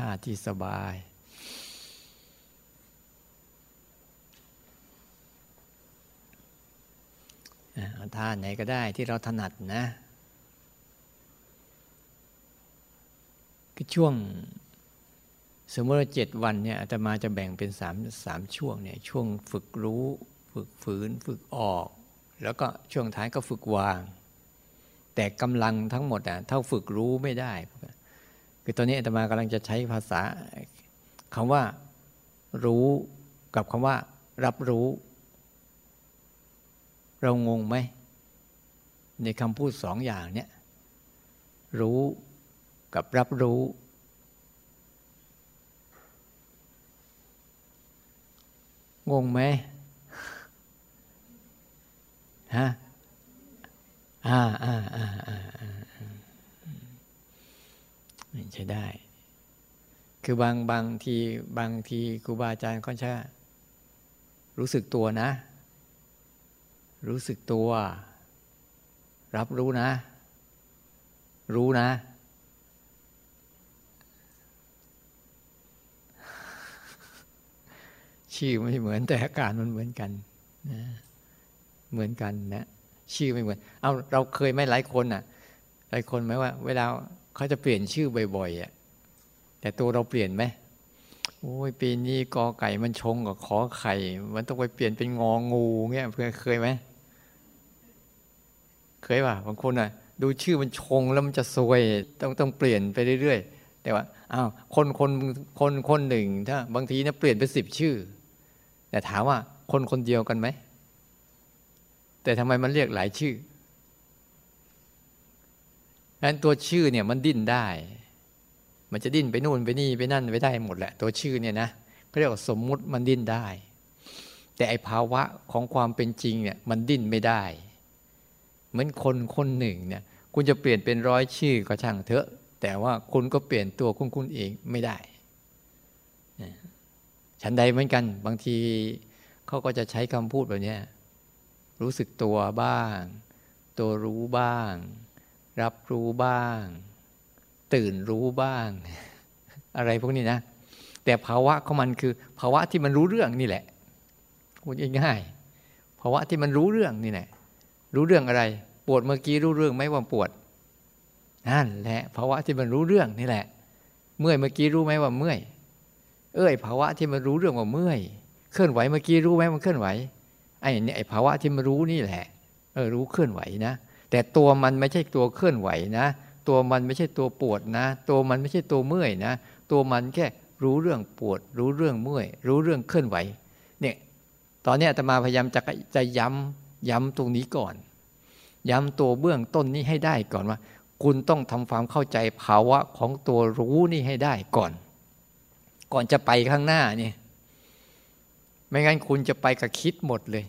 ท่าที่สบาย ท่าไหนก็ได้ที่เราถนัดนะก็ช่วงสมมติว่าเจ็ดวันเนี่ยอาตมาจะแบ่งเป็นสามสามช่วงเนี่ยช่วงฝึกรู้ฝึกฝืนฝึกออก แล้วก็ช่วงท้ายก็ฝึกวาง แต่กำลังทั้งหมดอะเท่าฝึกรู้ไม่ได้ คือตอนนี้อาตมากำลังจะใช้ภาษาคำว่า รู้กับคำว่า รับรู้ เรางงไหม ในคำพูดสองอย่างเนี้ยรู้กับรับรู้ งงไหมฮะอ่าอ่าอ่าอ่า ใช้ได้ คือบางบางทีบางทีครูบาอาจารย์ก็จะรู้สึกตัวนะ รู้สึกตัว รับรู้นะ รู้นะ ชื่อไม่เหมือนแต่อาการมันเหมือนกันนะเหมือนกันนะชื่อไม่เหมือน เอาเราเคยไหมหลายคนอะ หลายคนไหมว่า เวลา เขาจะเปลี่ยนชื่อบ่อยๆอะแต่ตัวเราเปลี่ยนไหมโอ้ยปีนี้กอไก่มันชงกับขอไข่ มันต้องไปเปลี่ยนเป็นงองูเงี้ยเพื่อเคยไหมเคยป่ะบางคนอะ ดูชื่อมันชงแล้วมันจะซวยต้องต้องเปลี่ยนไปเรื่อยๆ แต่ว่าอ้าวคนคนคนคนหนึ่งถ้า บางทีเนี่ยเปลี่ยนไปสิบชื่อ แต่ถามว่าคนคนเดียวกันไหมแต่ทำไมมันเรียกหลายชื่อ นั้นตัวชื่อเนี่ยมันดิ้นได้ มันจะดิ้นไปนู่นไปนี่ไปนั่นไปได้หมดแหละ ตัวชื่อเนี่ยนะเขาเรียกว่าสมมุติมันดิ้นได้ แต่ไอภาวะของความเป็นจริงเนี่ยมันดิ้นไม่ได้ เหมือนคนคนหนึ่งเนี่ยคุณจะเปลี่ยนเป็นร้อยชื่อก็ช่างเถอะ แต่ว่าคุณก็เปลี่ยนตัวคุณคุณเองไม่ได้ฉันใดเหมือนกัน บางทีเขาก็จะใช้คำพูดแบบนี้รู้สึกตัวบ้าง ตัวรู้บ้าง รับรู้บ้าง ตื่นรู้บ้าง อะไรพวกนี้นะ แต่ภาวะของมันคือ ภาวะที่มันรู้เรื่องนี่แหละพูดง่ายๆภาวะที่มันรู้เรื่องนี่แหละรู้เรื่องอะไร ปวดเมื่อกี้รู้เรื่องไหมว่าปวดนั่นแหละภาวะที่มันรู้เรื่องนี่แหละ เมื่อยเมื่อกี้รู้ไหมว่าเมื่อย เอ้ยภาวะที่มันรู้เรื่องว่าเมื่อย เคลื่อนไหวเมื่อกี้รู้ไหมมันเคลื่อนไหวไอ้เนี่ยไอ้ภาวะที่มันรู้นี่แหละ เออรู้เคลื่อนไหวนะ แต่ตัวมันไม่ใช่ตัวเคลื่อนไหวนะ ตัวมันไม่ใช่ตัวปวดนะ ตัวมันไม่ใช่ตัวเมื่อยนะ ตัวมันแค่รู้เรื่องปวด รู้เรื่องเมื่อย รู้เรื่องเคลื่อนไหว เนี่ย ตอนนี้อาตมาพยายามจะจะย้ำย้ำตรงนี้ก่อน ย้ำตัวเบื้องต้นนี้ให้ได้ก่อนว่า คุณต้องทำความเข้าใจภาวะของตัวรู้นี่ให้ได้ก่อน ก่อนจะไปข้างหน้าเนี่ย ไม่งั้นคุณจะไปกับคิดหมดเลย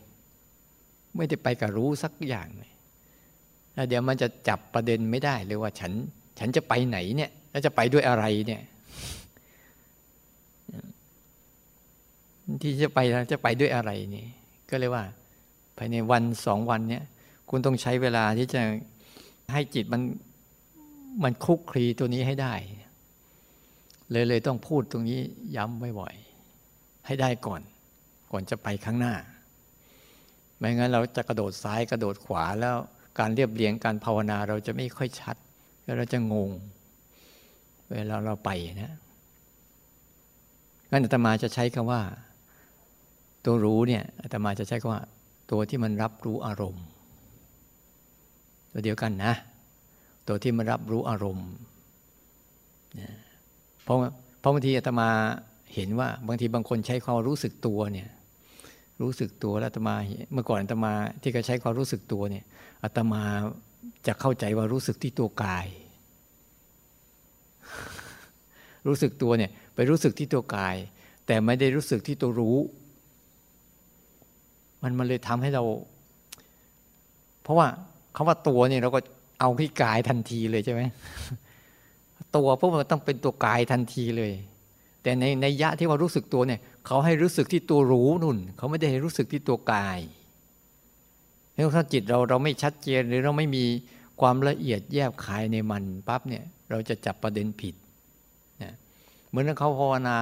ไม่ได้ไปกับรู้สักอย่างเลย แล้วเดี๋ยวมันจะจับประเด็นไม่ได้เลยว่าฉัน ฉันจะไปไหนเนี่ย แล้วจะไปด้วยอะไรเนี่ยที่จะไปจะไปด้วยอะไรนี่ ก็เลยว่า ภายในวันสองวันเนี่ย คุณต้องใช้เวลาที่จะให้จิตมันมันคุกคลีตัวนี้ให้ได้ เลยเลยต้องพูดตรงนี้ย้ำบ่อยๆให้ได้ก่อน ก่อนจะไปข้างหน้า ไม่งั้นเราจะกระโดดซ้ายกระโดดขวาแล้ว การเรียบเรียงการภาวนาเราจะไม่ค่อยชัด แล้วเราจะงง เวลาเราไปนะงั้นอาตมาจะใช้คำว่า ตัวรู้เนี่ยอาตมาจะใช้คำว่า ตัวที่มันรับรู้อารมณ์ ตัวเดียวกันนะ ตัวที่มันรับรู้อารมณ์เพราะเพราะบางทีอาตมาเห็นว่า บางทีบางคนใช้ความรู้สึกตัวเนี่ย รู้สึกตัวแล้วอาตมาเมื่อก่อนอาตมาที่เขาใช้ความรู้สึกตัวเนี่ยอาตมาจะเข้าใจว่ารู้สึกที่ตัวกาย รู้สึกตัวเนี่ยไปรู้สึกที่ตัวกาย แต่ไม่ได้รู้สึกที่ตัวรู้ มันมันเลยทำให้เรา เพราะว่าคาว่าตัวเนี่ยเราก็เอาที่กายทันทีเลยใช่ไหมตัวพวกมันต้องเป็นตัวกายทันทีเลย แต่ในในยะที่ว่ารู้สึกตัวเนี่ย เขาให้รู้สึกที่ตัวรู้นุ่น เขาไม่ได้ให้รู้สึกที่ตัวกายแล้วถ้าจิตเราเราไม่ชัดเจนหรือเราไม่มีความละเอียดแยบคายในมันปั๊บเนี่ยเราจะจับประเด็นผิดนะเหมือนเขาภาวนา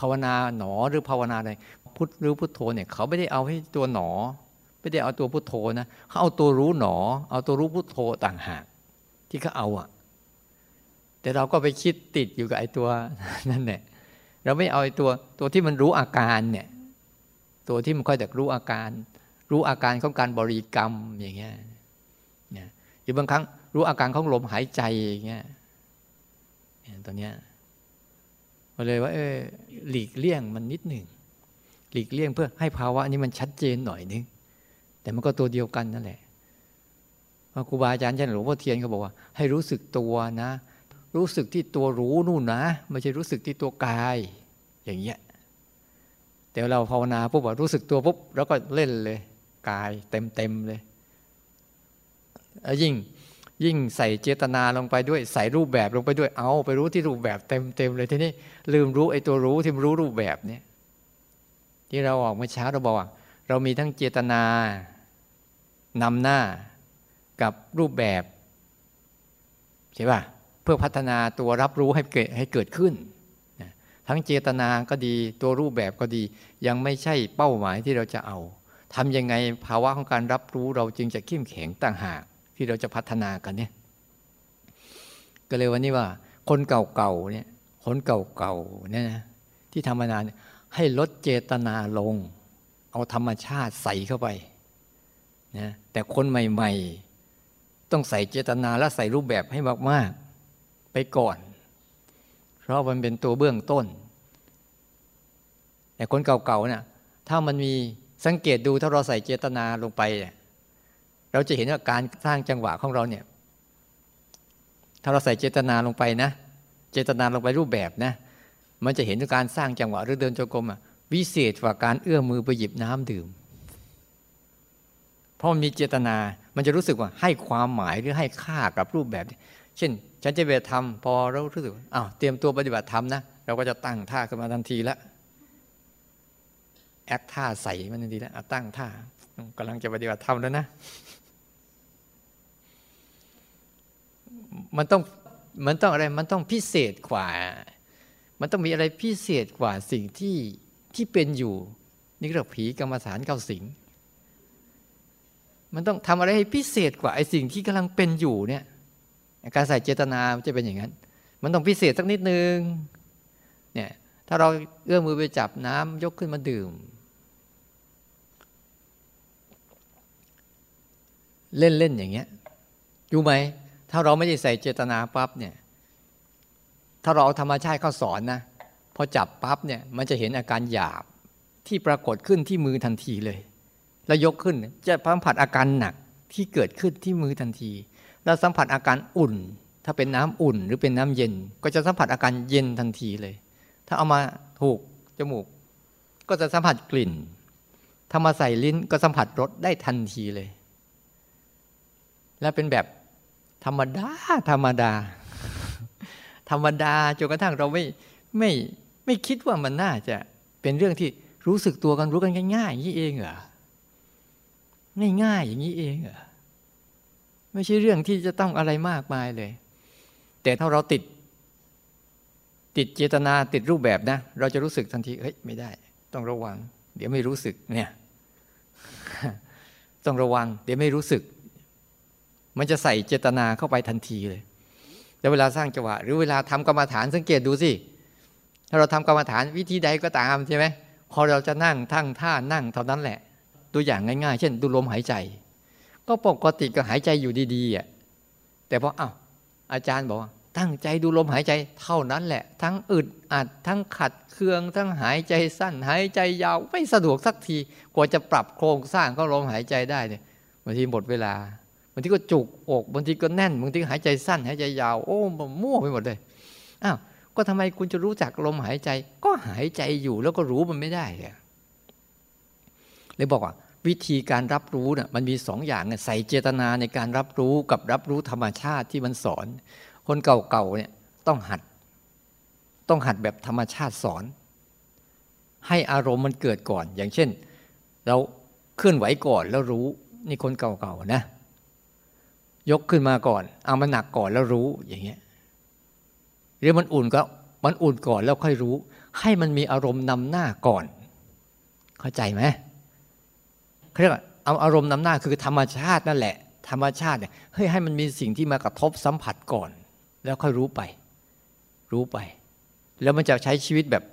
ภาวนาหนอหรือภาวนาอะไรพุทธหรือพุทโธเนี่ยเขาไม่ได้เอาให้ตัวหนอ ไม่ได้เอาตัวพุทโธนะเขาเอาตัวรู้หนอ เอาตัวรู้พุทโธต่างหาก ที่เขาเอาอะแต่เราก็ไปคิดติดอยู่กับไอ้ตัวนั่นแหละ เราไม่เอาตัวตัวที่มันรู้อาการเนี่ยตัวที่มันค่อยแต่รู้อาการ รู้อาการของการบริกรรมอย่างเงี้ยเนี่ยหรือบางครั้งรู้อาการของลมหายใจอย่างเงี้ยตัวเนี้ยก็เลยว่า เออหลีกเลี่ยงมันนิดหนึ่งหลีกเลี่ยงเพื่อให้ภาวะนี้มันชัดเจนหน่อยนึงแต่มันก็ตัวเดียวกันนั่นแหละพระครูบาอาจารย์เช่นหลวงพ่อเทียนเขาบอกว่า ให้รู้สึกตัวนะ รู้สึกที่ตัวรู้นู่นนะไม่ใช่รู้สึกที่ตัวกาย อย่างเงี้ยแต่เราภาวนาปุ๊บรู้สึกตัวปุ๊บแล้วก็เล่นเลย กายเต็มเต็มเลยยิ่งยิ่งใส่เจตนาลงไปด้วยใส่รูปแบบลงไปด้วยเอาไปรู้ที่รูปแบบเต็มเต็มเลยทีนี้ลืมรู้ไอ้ตัวรู้ที่รู้รูปแบบเนี้ยที่เราออกเมื่อเช้าเราบอกว่าเรามีทั้งเจตนานำหน้ากับรูปแบบใช่ป่ะ เพื่อพัฒนาตัวรับรู้ให้เกิดให้เกิดขึ้นทั้งเจตนาก็ดีตัวรูปแบบก็ดี ยังไม่ใช่เป้าหมายที่เราจะเอาทำยังไงภาวะของการรับรู้เราจึงจะเข้มแข็งต่างหากที่เราจะพัฒนากันเนี่ย ก็เลยวันนี้ว่า คนเก่าๆเนี่ยคนเก่าๆเนี่ยนะที่ทำมานานให้ลดเจตนาลง เอาธรรมชาติใส่เข้าไปนะแต่คนใหม่ ๆ ต้องใส่เจตนาและใส่รูปแบบให้มากๆ ไปก่อน เพราะมันเป็นตัวเบื้องต้น แต่คนเก่าๆเนี่ยถ้ามันมีสังเกตดูถ้าเราใส่เจตนาลงไปเนี่ยเราจะเห็นว่าการสร้างจังหวะของเราเนี่ย ถ้าเราใส่เจตนาลงไปนะ เจตนาลงไปรูปแบบนะ มันจะเห็นการสร้างจังหวะหรือเดินจงกรมอะวิเศษกว่าการเอื้อมมือไปหยิบน้ำดื่ม เพราะมันมีเจตนา มันจะรู้สึกว่าให้ความหมายหรือให้ค่ากับรูปแบบ เช่น ฉันจะไปทำพอเรารู้สึกอ้าวเตรียมตัวปฏิบัติธรรมนะเราก็จะตั้งท่าขึ้นมาทันทีล้วแอคท่าใส่มันทันทีแล้วตั้งท่ากำลังจะปฏิบัติธรรมแล้วนะ มันต้องมันต้องอะไรมันต้องพิเศษกว่า มันต้องมีอะไรพิเศษกว่าสิ่งที่ที่เป็นอยู่ นี่เรียกผีกรรมฐานเข้าสิงมันต้องทำอะไรให้พิเศษกว่าไอ้สิ่งที่กำลังเป็นอยู่เนี่ย การใส่เจตนาจะเป็นอย่างนั้น มันต้องพิเศษสักนิดนึงเนี่ยถ้าเราเอื้อมมือไปจับน้ำยกขึ้นมาดื่ม เล่นๆอย่างเงี้ยอยู่ไหม ถ้าเราไม่ได้ใส่เจตนาปั๊บเนี่ย ถ้าเราเอาธรรมชาติเข้าสอนนะพอจับปั๊บเนี่ย มันจะเห็นอาการหยาบที่ปรากฏขึ้นที่มือทันทีเลย แล้วยกขึ้นจะสัมผัสอาการหนักที่เกิดขึ้นที่มือทันที แล้วสัมผัสอาการอุ่น ถ้าเป็นน้ำอุ่นหรือเป็นน้ำเย็น ก็จะสัมผัสอาการเย็นทันทีเลย ถ้าเอามาถูกจมูก ก็จะสัมผัสกลิ่น ถ้ามาใส่ลิ้นก็สัมผัสรสได้ทันทีเลย และเป็นแบบธรรมดาธรรมดา ธรรมดาจนกระทั่งเราไม่ไม่ไม่คิดว่ามันน่าจะเป็นเรื่องที่รู้สึกตัวกันรู้กันง่ายๆอย่างนี้เองเหรอง่ายๆอย่างนี้เองเหรอ ไม่ใช่เรื่องที่จะต้องอะไรมากมายเลย แต่ถ้าเราติด ติดเจตนาติดรูปแบบนะ เราจะรู้สึกทันทีเฮ้ยไม่ได้ ต้องระวัง เดี๋ยวไม่รู้สึกเนี่ยต้องระวัง เดี๋ยวไม่รู้สึก มันจะใส่เจตนาเข้าไปทันทีเลยแล้วเวลาสร้างจังหวะหรือเวลาทำกรรมฐานสังเกตดูสิถ้าเราทำกรรมฐานวิธีใดก็ตามใช่ไหมพอเราจะนั่งทั้งท่านั่งเท่านั้นแหละ ตัวอย่างง่ายๆ เช่น ดูลมหายใจ ก็ปกติก็หายใจอยู่ดีๆอะแต่พออ้าวอาจารย์บอกตั้งใจดูลมหายใจเท่านั้นแหละ ทั้งอึดอัดทั้งขัดเคือง ทั้งหายใจสั้น หายใจยาวไม่สะดวกสักทีกว่าจะปรับโครงสร้างของลมหายใจได้เนี่ยบางทีหมดเวลาบางทีก็จุกอกบางทีก็แน่นบางทีหายใจสั้น หายใจยาวโอ้มั่วไปหมดเลยอ้าวก็ทำไมคุณจะรู้จักลมหายใจ ก็หายใจอยู่แล้วก็รู้มันไม่ได้เลยบอกว่า วิธีการรับรู้น่ะมันมีสองอย่างใส่เจตนาในการรับรู้กับรับรู้ธรรมชาติที่มันสอน คนเก่าๆเนี่ยต้องหัด ต้องหัดแบบธรรมชาติสอน ให้อารมณ์มันเกิดก่อน อย่างเช่น เราเคลื่อนไหวก่อนแล้วรู้นี่คนเก่าๆนะ ยกขึ้นมาก่อน เอามันหนักก่อนแล้วรู้อย่างเงี้ยหรือมันอุ่นก็มันอุ่นก่อนแล้วค่อยรู้ ให้มันมีอารมณ์นำหน้าก่อน เข้าใจไหม เขาเรียกเอาอารมณ์นำหน้าคือธรรมชาตินั่นแหละ ธรรมชาติเนี่ยเฮ้ยให้มันมีสิ่งที่มากระทบสัมผัสก่อน แล้วค่อยรู้ไป รู้ไป แล้วมันจะใช้ชีวิตแบบ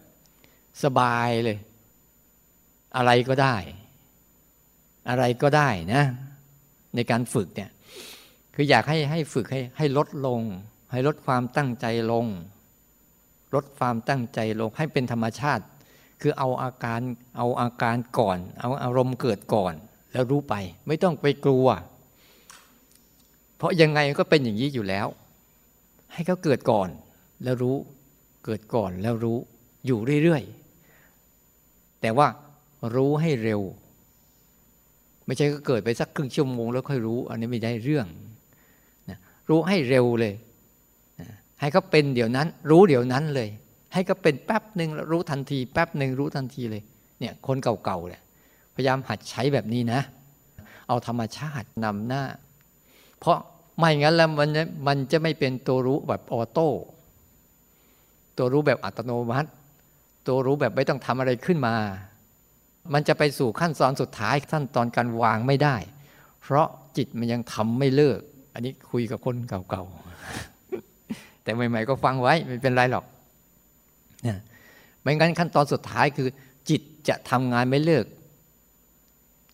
สบายเลย อะไรก็ได้ อะไรก็ได้นะ ในการฝึกเนี่ย คืออยากให้ให้ฝึกให้ให้ลดลง ให้ลดความตั้งใจลง ลดความตั้งใจลง ให้เป็นธรรมชาติ คือเอาอาการเอาอาการก่อน เอาอารมณ์เกิดก่อน แล้วรู้ไป ไม่ต้องไปกลัว เพราะยังไงก็เป็นอย่างนี้อยู่แล้ว ให้เขาเกิดก่อน แล้วรู้เกิดก่อนแล้วรู้อยู่เรื่อยๆ แต่ว่ารู้ให้เร็ว ไม่ใช่ก็เกิดไปสักครึ่งชั่วโมงแล้วค่อยรู้ อันนี้ไม่ได้เรื่องนะรู้ให้เร็วเลยนะให้เขาเป็นเดี๋ยวนั้น รู้เดี๋ยวนั้นเลย ให้เขาเป็นแป๊บหนึ่งรู้ทันที แป๊บหนึ่งรู้ทันทีเลยเนี่ยคนเก่าๆเนี่ยพยายามหัดใช้แบบนี้นะ เอาธรรมชาตินำหน้า เพราะไม่งั้นแล้วมันมันจะไม่เป็นตัวรู้แบบออโต้ตัวรู้แบบอัตโนมัติ ตัวรู้แบบไม่ต้องทำอะไรขึ้นมา มันจะไปสู่ขั้นตอนสุดท้ายขั้นตอนการวางไม่ได้ เพราะจิตมันยังทำไม่เลิก อันนี้คุยกับคนเก่าๆแต่ใหม่ ๆ ก็ฟังไว้ไม่เป็นไรหรอก นี่ยไม่งั้นขั้นตอนสุดท้ายคือ จิตจะทำงานไม่เลิก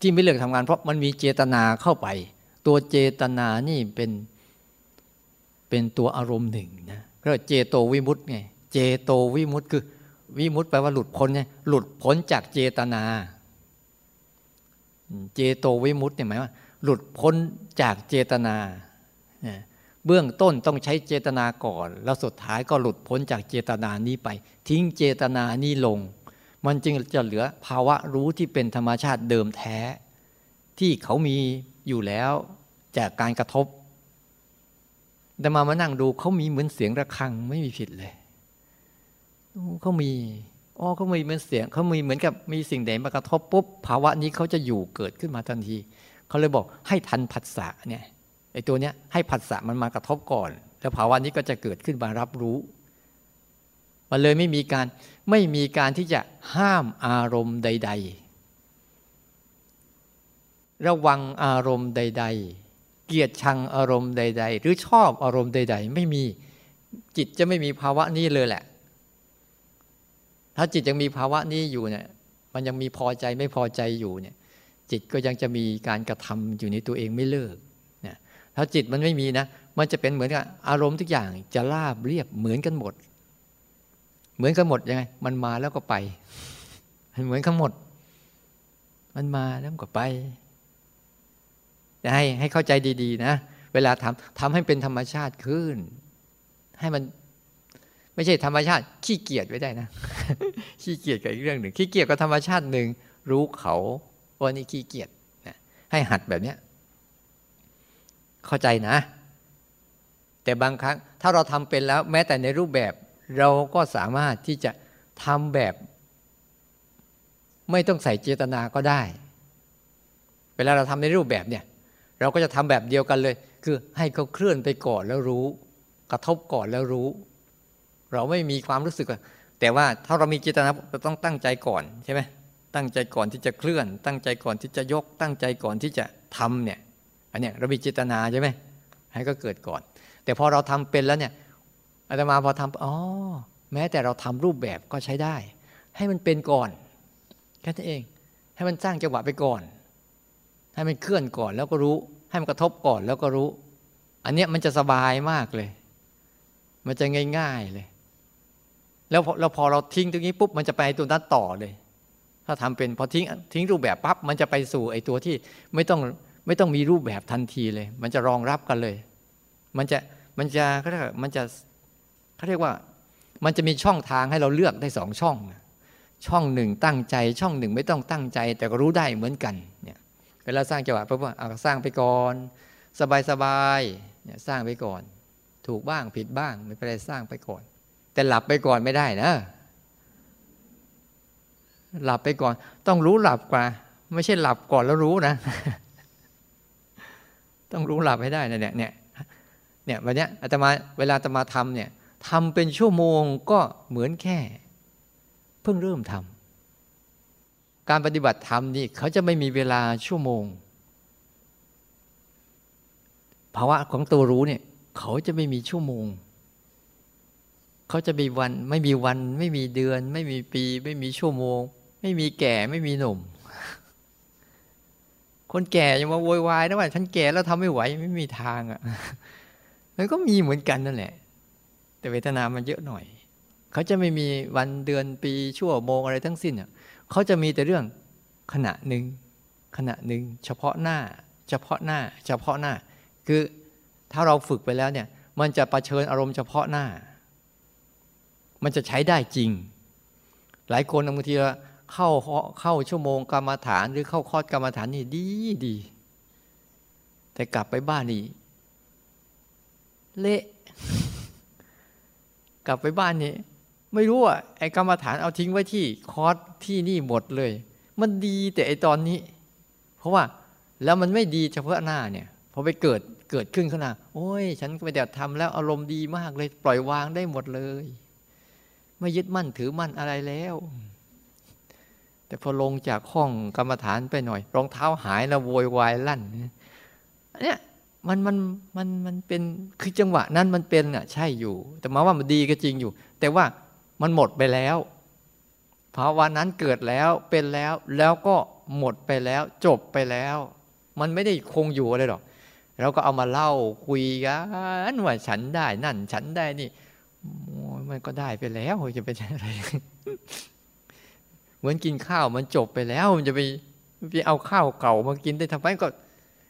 ที่ไม่เลิกทำงาน เพราะมันมีเจตนาเข้าไป ตัวเจตนานี่เป็นเป็นตัวอารมณ์หนึ่งนะก็เจโตวิมุตต์ไงเจโตวิมุตต์คือ วิมุตต์แปลว่าหลุดพ้นไงหลุดพ้นจากเจตนา เจโตวิมุตต์เนี่ยหมายว่า หลุดพ้นจากเจตนา เบื้องต้นต้องใช้เจตนาก่อน แล้วสุดท้ายก็หลุดพ้นจากเจตนานี้ไป ทิ้งเจตนานี้ลง มันจึงจะเหลือภาวะรู้ที่เป็นธรรมชาติเดิมแท้ ที่เขามีอยู่แล้วจากการกระทบแต่มามานั่งดูเขามีเหมือนเสียงระฆังไม่มีผิดเลยเขามีอ๋อเขามีเหมือนเสียงเขามีเหมือนกับมีสิ่งใดมากระทบปุ๊บภาวะนี้เขาจะอยู่เกิดขึ้นมาทันทีเขาเลยบอกให้ทันผัสสะเนี่ย ไอ้ตัวเนี้ยให้ผัสสะมันมากระทบก่อน แล้วภาวะนี้ก็จะเกิดขึ้นมารับรู้ มันเลยไม่มีการไม่มีการที่จะห้ามอารมณ์ใด ๆ ระวังอารมณ์ใด ๆ เกลียดชังอารมณ์ใด ๆ หรือชอบอารมณ์ใด ๆ ไม่มีจิตจะไม่มีภาวะนี้เลยแหละ ถ้าจิตยังมีภาวะนี้อยู่เนี่ย มันยังมีพอใจไม่พอใจอยู่เนี่ย จิตก็ยังจะมีการกระทำอยู่ในตัวเองไม่เลิก ถ้าจิตมันไม่มีนะ มันจะเป็นเหมือนกับอารมณ์ทุกอย่างจะราบเรียบเหมือนกันหมด เหมือนกันหมดยังไง มันมาแล้วก็ไปเหมือนกันหมด มันมาแล้วก็ไปให้ให้เข้าใจดี ๆ นะ เวลาทำทำให้เป็นธรรมชาติขึ้น ให้มันไม่ใช่ธรรมชาติ ขี้เกียจไว้ได้นะ ขี้เกียจกับอีกเรื่องหนึ่ง ขี้เกียจกับธรรมชาติหนึ่งรู้เขาว่านี่ขี้เกียจนะให้หัดแบบเนี้ย เข้าใจนะ แต่บางครั้งถ้าเราทำเป็นแล้ว แม้แต่ในรูปแบบเราก็สามารถที่จะทำแบบ ไม่ต้องใส่เจตนาก็ได้ เวลาเราทำในรูปแบบเนี่ย เราก็จะทำแบบเดียวกันเลย คือให้เขาเคลื่อนไปก่อนแล้วรู้ กระทบก่อนแล้วรู้ เราไม่มีความรู้สึกแต่ว่าถ้าเรามีเจตนาเราต้องตั้งใจก่อนใช่ไหมตั้งใจก่อนที่จะเคลื่อน ตั้งใจก่อนที่จะยก ตั้งใจก่อนที่จะทำเนี่ย อันเนี้ยเรามีเจตนาใช่ไหมให้ก็เกิดก่อน แต่พอเราทำเป็นแล้วเนี่ยอาตมาพอทำอ๋อแม้แต่เราทำรูปแบบก็ใช้ได้ ให้มันเป็นก่อนแค่นั้นเอง ให้มันสร้างจังหวะไปก่อน ให้มันเคลื่อนก่อนแล้วก็รู้ ให้มันกระทบก่อนแล้วก็รู้ อันเนี้ยมันจะสบายมากเลย มันจะง่าย ๆเลย แล้วเราพอเราทิ้งตรงนี้ปุ๊บมันจะไปตัวนั้นต่อเลย ถ้าทำเป็นพอทิ้งทิ้งรูปแบบปั๊บมันจะไปสู่ไอ้ตัวที่ไม่ต้อง ไม่ต้องมีรูปแบบทันทีเลย มันจะรองรับกันเลย มันจะมันจะเขาเรียกมันจะเขาเรียกว่า มันจะมีช่องทางให้เราเลือกได้สองช่อง ช่องหนึ่งตั้งใจ ช่องหนึ่งไม่ต้องตั้งใจ แต่ก็รู้ได้เหมือนกันเนี่ยเวลาสร้างจังหวะปุ๊บว่าสร้างไปก่อน สบายสบายเนี่ยสร้างไปก่อน ถูกบ้างผิดบ้างไม่เป็นไรสร้างไปก่อน แต่หลับไปก่อนไม่ได้นะหลับไปก่อน ต้องรู้หลับกว่า ไม่ใช่หลับก่อนแล้วรู้นะ ต้องรู้หลับให้ได้นะเนี่ยเนี่ยเนี่ยวันนี้อาตมาเวลาอาตมาทำเนี่ยทำเป็นชั่วโมงก็เหมือนแค่ เพิ่งเริ่มทำการปฏิบัติธรรมนี่เขาจะไม่มีเวลาชั่วโมงภาวะของตัวรู้เนี่ย เขาจะไม่มีชั่วโมง เขาจะมีวัน ไม่มีวัน ไม่มีเดือน ไม่มีปี ไม่มีชั่วโมง ไม่มีแก่ไม่มีหนุ่ม คนแก่ยังมาโวยวายนะว่าฉันแก่แล้วทำไม่ไหวไม่มีทางอะ่ะมันก็มีเหมือนกันนั่นแหละ แต่เวทนามันเยอะหน่อย เขาจะไม่มีวันเดือนปีชั่วโมงอะไรทั้งสิ้นเขาจะมีแต่เรื่องขณะหนึ่งขณะหนึ่งเฉพาะหน้า เฉพาะหน้า เฉพาะหน้า คือถ้าเราฝึกไปแล้วเนี่ย มันจะประเชิญอารมณ์เฉพาะหน้า มันจะใช้ได้จริง หลายคนบางที เข้าเข้าชั่วโมงกรรมฐานหรือเข้าคอร์สกรรมฐานนี่ดีดี แต่กลับไปบ้านนี่เละกลับไปบ้านนี่ไม่รู้อะไอ้กรรมฐานเอาทิ้งไว้ที่คอร์สที่นี่หมดเลย มันดีแต่ไอ้ตอนนี้ เพราะว่าแล้วมันไม่ดีเฉพาะหน้าเนี่ยพอไปเกิดเกิดขึ้นขึ้น้าโอ้ย ฉันก็ไปแต่ทำแล้วอารมณ์ดีมากเลย ปล่อยวางได้หมดเลย ไม่ยึดมั่นถือมั่นอะไรแล้ว แต่พอลงจากห้องกรรมฐานไปหน่อย รองเท้าหายแล้วโวยวายลั่นเนี่ยมันมันมันมันเป็นคือจังหวะนั้นมันเป็นอะใช่อยู่ แต่มาว่ามันดีก็จริงอยู่ แต่ว่ามันหมดไปแล้วภาวะนั้นเกิดแล้วเป็นแล้วแล้วก็หมดไปแล้ว จบไปแล้ว มันไม่ได้คงอยู่อะไรหรอกเราก็เอามาเล่าคุยกันว่าฉันได้นั่น ฉันได้นี่มันก็ได้ไปแล้วจะเป็นอะไร เหมือนกินข้าวมันจบไปแล้ว มันจะไปไปเอาข้าวเก่ามากินได้ทำไมก็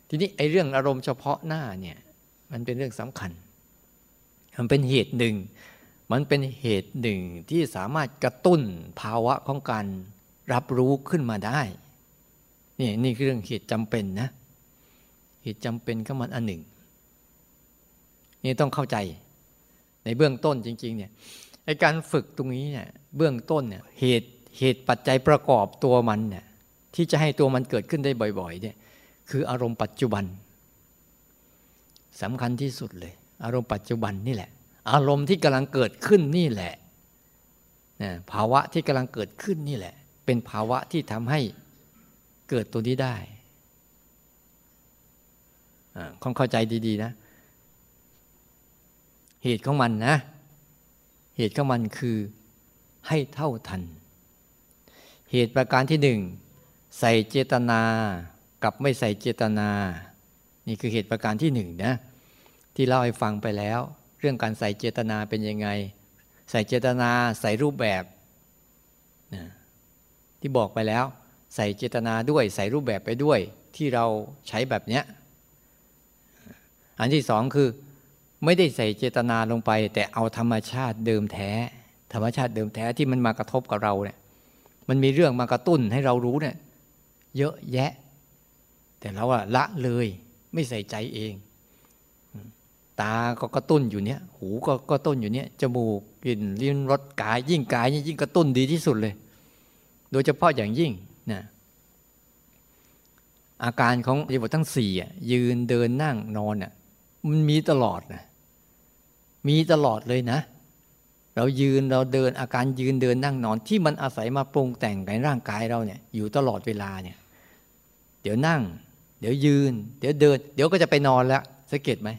ทีนี้ไอ้เรื่องอารมณ์เฉพาะหน้าเนี่ย มันเป็นเรื่องสำคัญ มันเป็นเหตุหนึ่ง มันเป็นเหตุหนึ่งที่สามารถกระตุ้นภาวะของการรับรู้ขึ้นมาได้นี่นี่คือเรื่องเหตุจำเป็นนะ เหตุจำเป็นก็มันอันหนึ่ง นี่ต้องเข้าใจ ในเบื้องต้นจริง ๆ เนี่ยไอการฝึกตรงนี้เนี่ย เบื้องต้นเนี่ย เหตุ เหตุปัจจัยประกอบตัวมันเนี่ยที่จะให้ตัวมันเกิดขึ้นได้บ่อยๆเนี่ยคืออารมณ์ปัจจุบันสำคัญที่สุดเลย อารมณ์ปัจจุบันนี่แหละ อารมณ์ที่กำลังเกิดขึ้นนี่แหละภาวะที่กำลังเกิดขึ้นนี่แหละ เป็นภาวะที่ทำให้เกิดตัวนี้ได้คงเข้าใจดีๆนะ เหตุของมันนะ เหตุของมันคือให้เท่าทัน เหตุประการที่หนึ่งใส่เจตนากับไม่ใส่เจตนา นี่คือเหตุประการที่หนึ่งนะที่เล่าให้ฟังไปแล้ว เรื่องการใส่เจตนาเป็นยังไง ใส่เจตนาใส่รูปแบบนะที่บอกไปแล้ว ใส่เจตนาด้วยใส่รูปแบบไปด้วย ที่เราใช้แบบเนี้ยอันที่สองคือ ไม่ได้ใส่เจตนาลงไป แต่เอาธรรมชาติเดิมแท้ ธรรมชาติเดิมแท้ที่มันมากระทบกับเราเนี่ย มันมีเรื่องมากระตุ้นให้เรารู้เนี่ยเยอะแยะ แต่เราอะละเลยไม่ใส่ใจเอง ตาก็กระตุ้นอยู่เนี้ยหูก็กระตุ้นอยู่เนี้ยจมูกกลิ่นลิ้นรสกาย ยิ่งกายยิ่งกระตุ้นดีที่สุดเลย โดยเฉพาะอย่างยิ่งนะอาการของอิบททั้งสี่ยืนเดินนั่งนอนน่ะมันมีตลอดนะมีตลอดเลยนะ เรายืนเราเดินอาการยืนเดินนั่งนอนที่มันอาศัยมาปรุงแต่งในร่างกายเราเนี่ยอยู่ตลอดเวลาเนี่ยเดี๋ยวนั่ง เดี๋ยวยืน เดี๋ยวเดิน เดี๋ยวก็จะไปนอนแล้วสังเกตไหม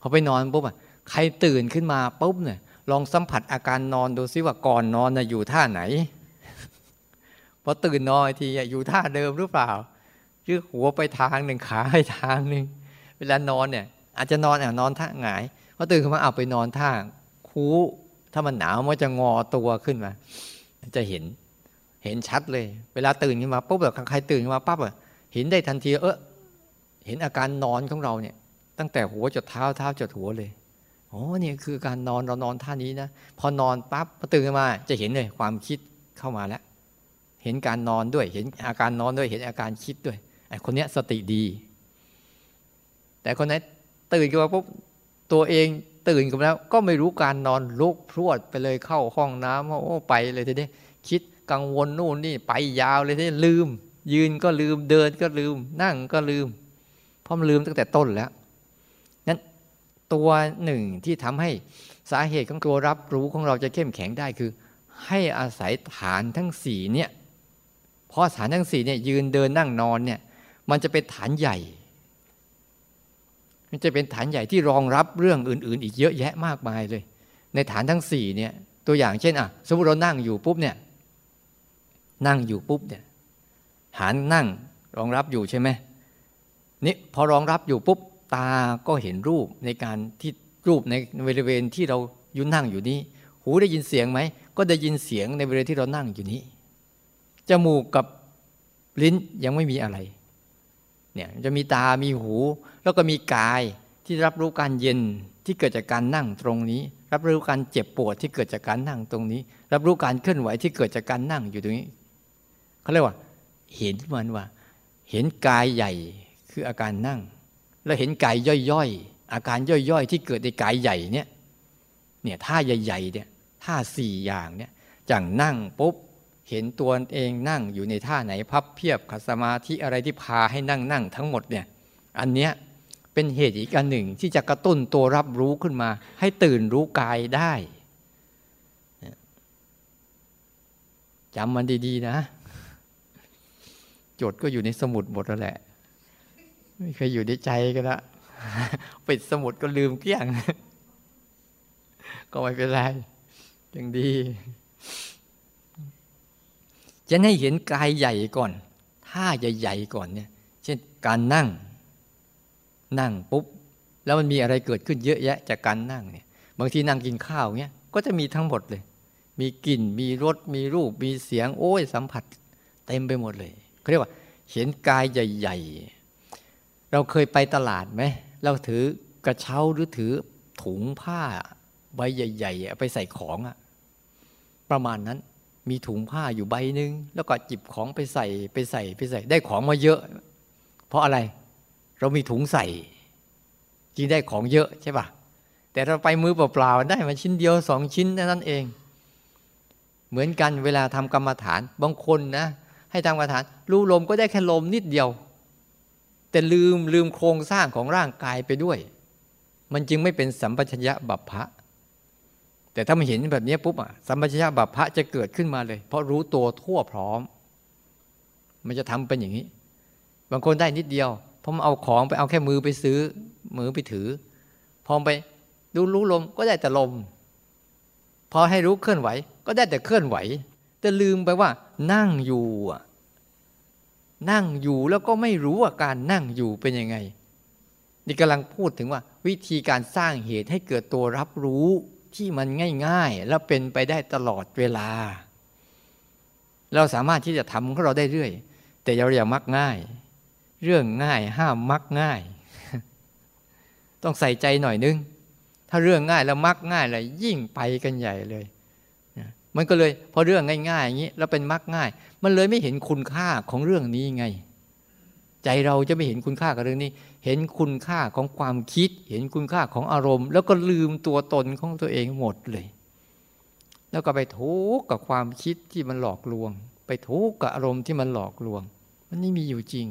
พอไปนอนปุ๊บอะใครตื่นขึ้นมาปุ๊บเนี่ยลองสัมผัสอาการนอนดูซิว่าก่อนนอนนะอยู่ท่าไหนพอตื่นนอนทีอยู่ท่าเดิมหรือเปล่าคือหัวไปทางหนึ่งขาไปทางหนึ่งเวลานอนเนี่ย อาจจะนอนอะนอนท่าหงายพอตื่นขึ้นมาเอาไปนอนท่าคู ถ้ามันหนาวมันจะงอตัวขึ้นมา จะเห็น เห็นชัดเลย เวลาตื่นขึ้นมาปุ๊บแบบใครตื่นขึ้นมาปั๊บอะเห็นได้ทันที เออเห็นอาการนอนของเราเนี่ย ตั้งแต่หัวจดเท้าเท้าจดหัวเลยโอ้นี่ยคือการนอนเรานอนท่านี้นะพอนอนปั๊บพอตื่นขึ้นมา จะเห็นเลยความคิดเข้ามาแล้ว เห็นการนอนด้วย เห็นอาการนอนด้วย เห็นอาการคิดด้วยไอ้คนนี้สติดี แต่คนไหนตื่นขึ้นมาปุ๊บตัวเอง ตื่นกันแล้ว ก็ไม่รู้การนอนลุกพรวดไปเลยเข้าห้องน้ำโอ้ไปเลยทีนี้คิดกังวลนู่นนี่ไปยาวเลยทีนี้ลืม ยืนก็ลืมเดินก็ลืม นั่งก็ลืมเพราะมันลืมตั้งแต่ต้นแล้วนั้นตัวหนึ่งที่ทำให้สาเหตุของตัวรับรู้ของเราจะเข้มแข็งได้คือ ให้อาศัยฐานทั้งสี่เนี่ยเพราะฐานทั้งสี่เนี่ยยืนเดินนั่งนอนเนี่ยมันจะเป็นฐานใหญ่ มันจะเป็นฐานใหญ่ที่รองรับเรื่องอื่น ๆ อีกเยอะแยะมากมายเลย ในฐานทั้งสี่เนี่ย ตัวอย่างเช่นอะสมมติเรานั่งอยู่ปุ๊บเนี่ย นั่งอยู่ปุ๊บเนี่ยฐานนั่งรองรับอยู่ใช่ไหมนี่พอรองรับอยู่ปุ๊บตาก็เห็นรูปในการที่รูปในบริเวณที่เรายุ่นั่งอยู่นี้ หูได้ยินเสียงไหมก็ได้ยินเสียงในบริเวณที่เรานั่งอยู่นี้จมูกกับลิ้นยังไม่มีอะไร เนี่ยจะมีตามีหู แล้วก็มีกายที่รับรู้การเย็นที่เกิดจากการนั่งตรงนี้ รับรู้การเจ็บปวดที่เกิดจากการนั่งตรงนี้ รับรู้การเคลื่อนไหวที่เกิดจากการนั่งอยู่ตรงนี้เขาเรียกว่า เห็นมันว่า เห็นกายใหญ่คืออาการนั่ง แล้วเห็นกายย่อยๆอาการย่อยๆ ที่เกิดในกายใหญ่เนี่ยเนี่ยท่าใหญ่ๆเนี่ยท่าสี่อย่างเนี่ยจังนั่งปุ๊บ เห็นตัวเองนั่งอยู่ในท่าไหนพับเพียบขัดสมาธิอะไรที่พาให้นั่งนั่งทั้งหมดเนี่ยอันเนี้ยเป็นเหตุอีกอันหนึ่งที่จะกระตุ้นตัวรับรู้ขึ้นมา ให้ตื่นรู้กายได้จำมันดีๆนะจดก็อยู่ในสมุดหมดแล้วแหละ ไม่เคยอยู่ในใจกันละปิดสมุดก็ลืมเกลี้ยง ก็ไม่เป็นไรยังดี จะให้เห็นกายใหญ่ก่อนท่าใหญ่ๆก่อนเนี่ยเช่นการนั่ง นั่งปุ๊บ แล้วมันมีอะไรเกิดขึ้นเยอะแยะจากการนั่งเนี่ยบางทีนั่งกินข้าวเนี่ยก็จะมีทั้งหมดเลย มีกลิ่นมีรสมีรูป มีเสียง โอ้ยสัมผัส เต็มไปหมดเลยเขาเรียกว่า เห็นกายใหญ่ๆ เราเคยไปตลาดไหมเราถือกระเช้าหรือถือถุงผ้าใบใหญ่ๆไปใส่ของอะประมาณนั้น มีถุงผ้าอยู่ใบหนึ่งแล้วก็จิบของไปใส่ไปใส่ไปใส่ ได้ของมาเยอะ เพราะอะไร เรามีถุงใส่จึงได้ของเยอะใช่ปะแต่เราไปมือเปล่าๆได้มาชิ้นเดียวสองชิ้นนั่นเอง เหมือนกันเวลาทำกรรมฐานบางคนนะ ให้ทำกรรมฐาน รู้ลมก็ได้แค่ลมนิดเดียว แต่ลืมลืมโครงสร้างของร่างกายไปด้วย มันจึงไม่เป็นสัมปชัญญะบัพพะ แต่ถ้ามันเห็นแบบนี้ปุ๊บอะสัมปชัญญะบัพพะจะเกิดขึ้นมาเลย เพราะรู้ตัวทั่วพร้อม มันจะทำเป็นอย่างนี้ บางคนได้นิดเดียวพอมาเอาของไปเอาแค่มือไปซื้อ มือไปถือ พอไปดูรู้ลมก็ได้แต่ลม พอให้รู้เคลื่อนไหว ก็ได้แต่เคลื่อนไหว แต่ลืมไปว่า นั่งอยู่อะนั่งอยู่แล้วก็ไม่รู้ว่าการนั่งอยู่เป็นยังไง นี่กำลังพูดถึงว่า วิธีการสร้างเหตุให้เกิดตัวรับรู้ ที่มันง่ายๆ แล้วเป็นไปได้ตลอดเวลา เราสามารถที่จะทำของเราได้เรื่อย แต่เราอย่ามักง่าย เรื่องง่ายห้ามมักง่าย ต้องใส่ใจหน่อยนึง ถ้าเรื่องง่ายแล้วมักง่ายเลยยิ่งไปกันใหญ่เลย มันก็เลยพอเรื่องง่ายๆอย่างนี้แล้วเป็นมักง่าย มันเลยไม่เห็นคุณค่าของเรื่องนี้ไง ใจเราจะไม่เห็นคุณค่ากับเรื่องนี้ เห็นคุณค่าของความคิด เห็นคุณค่าของอารมณ์ แล้วก็ลืมตัวตนของตัวเองหมดเลย แล้วก็ไปทุกข์กับความคิดที่มันหลอกลวง ไปทุกข์กับอารมณ์ที่มันหลอกลวง มันไม่มีอยู่จริง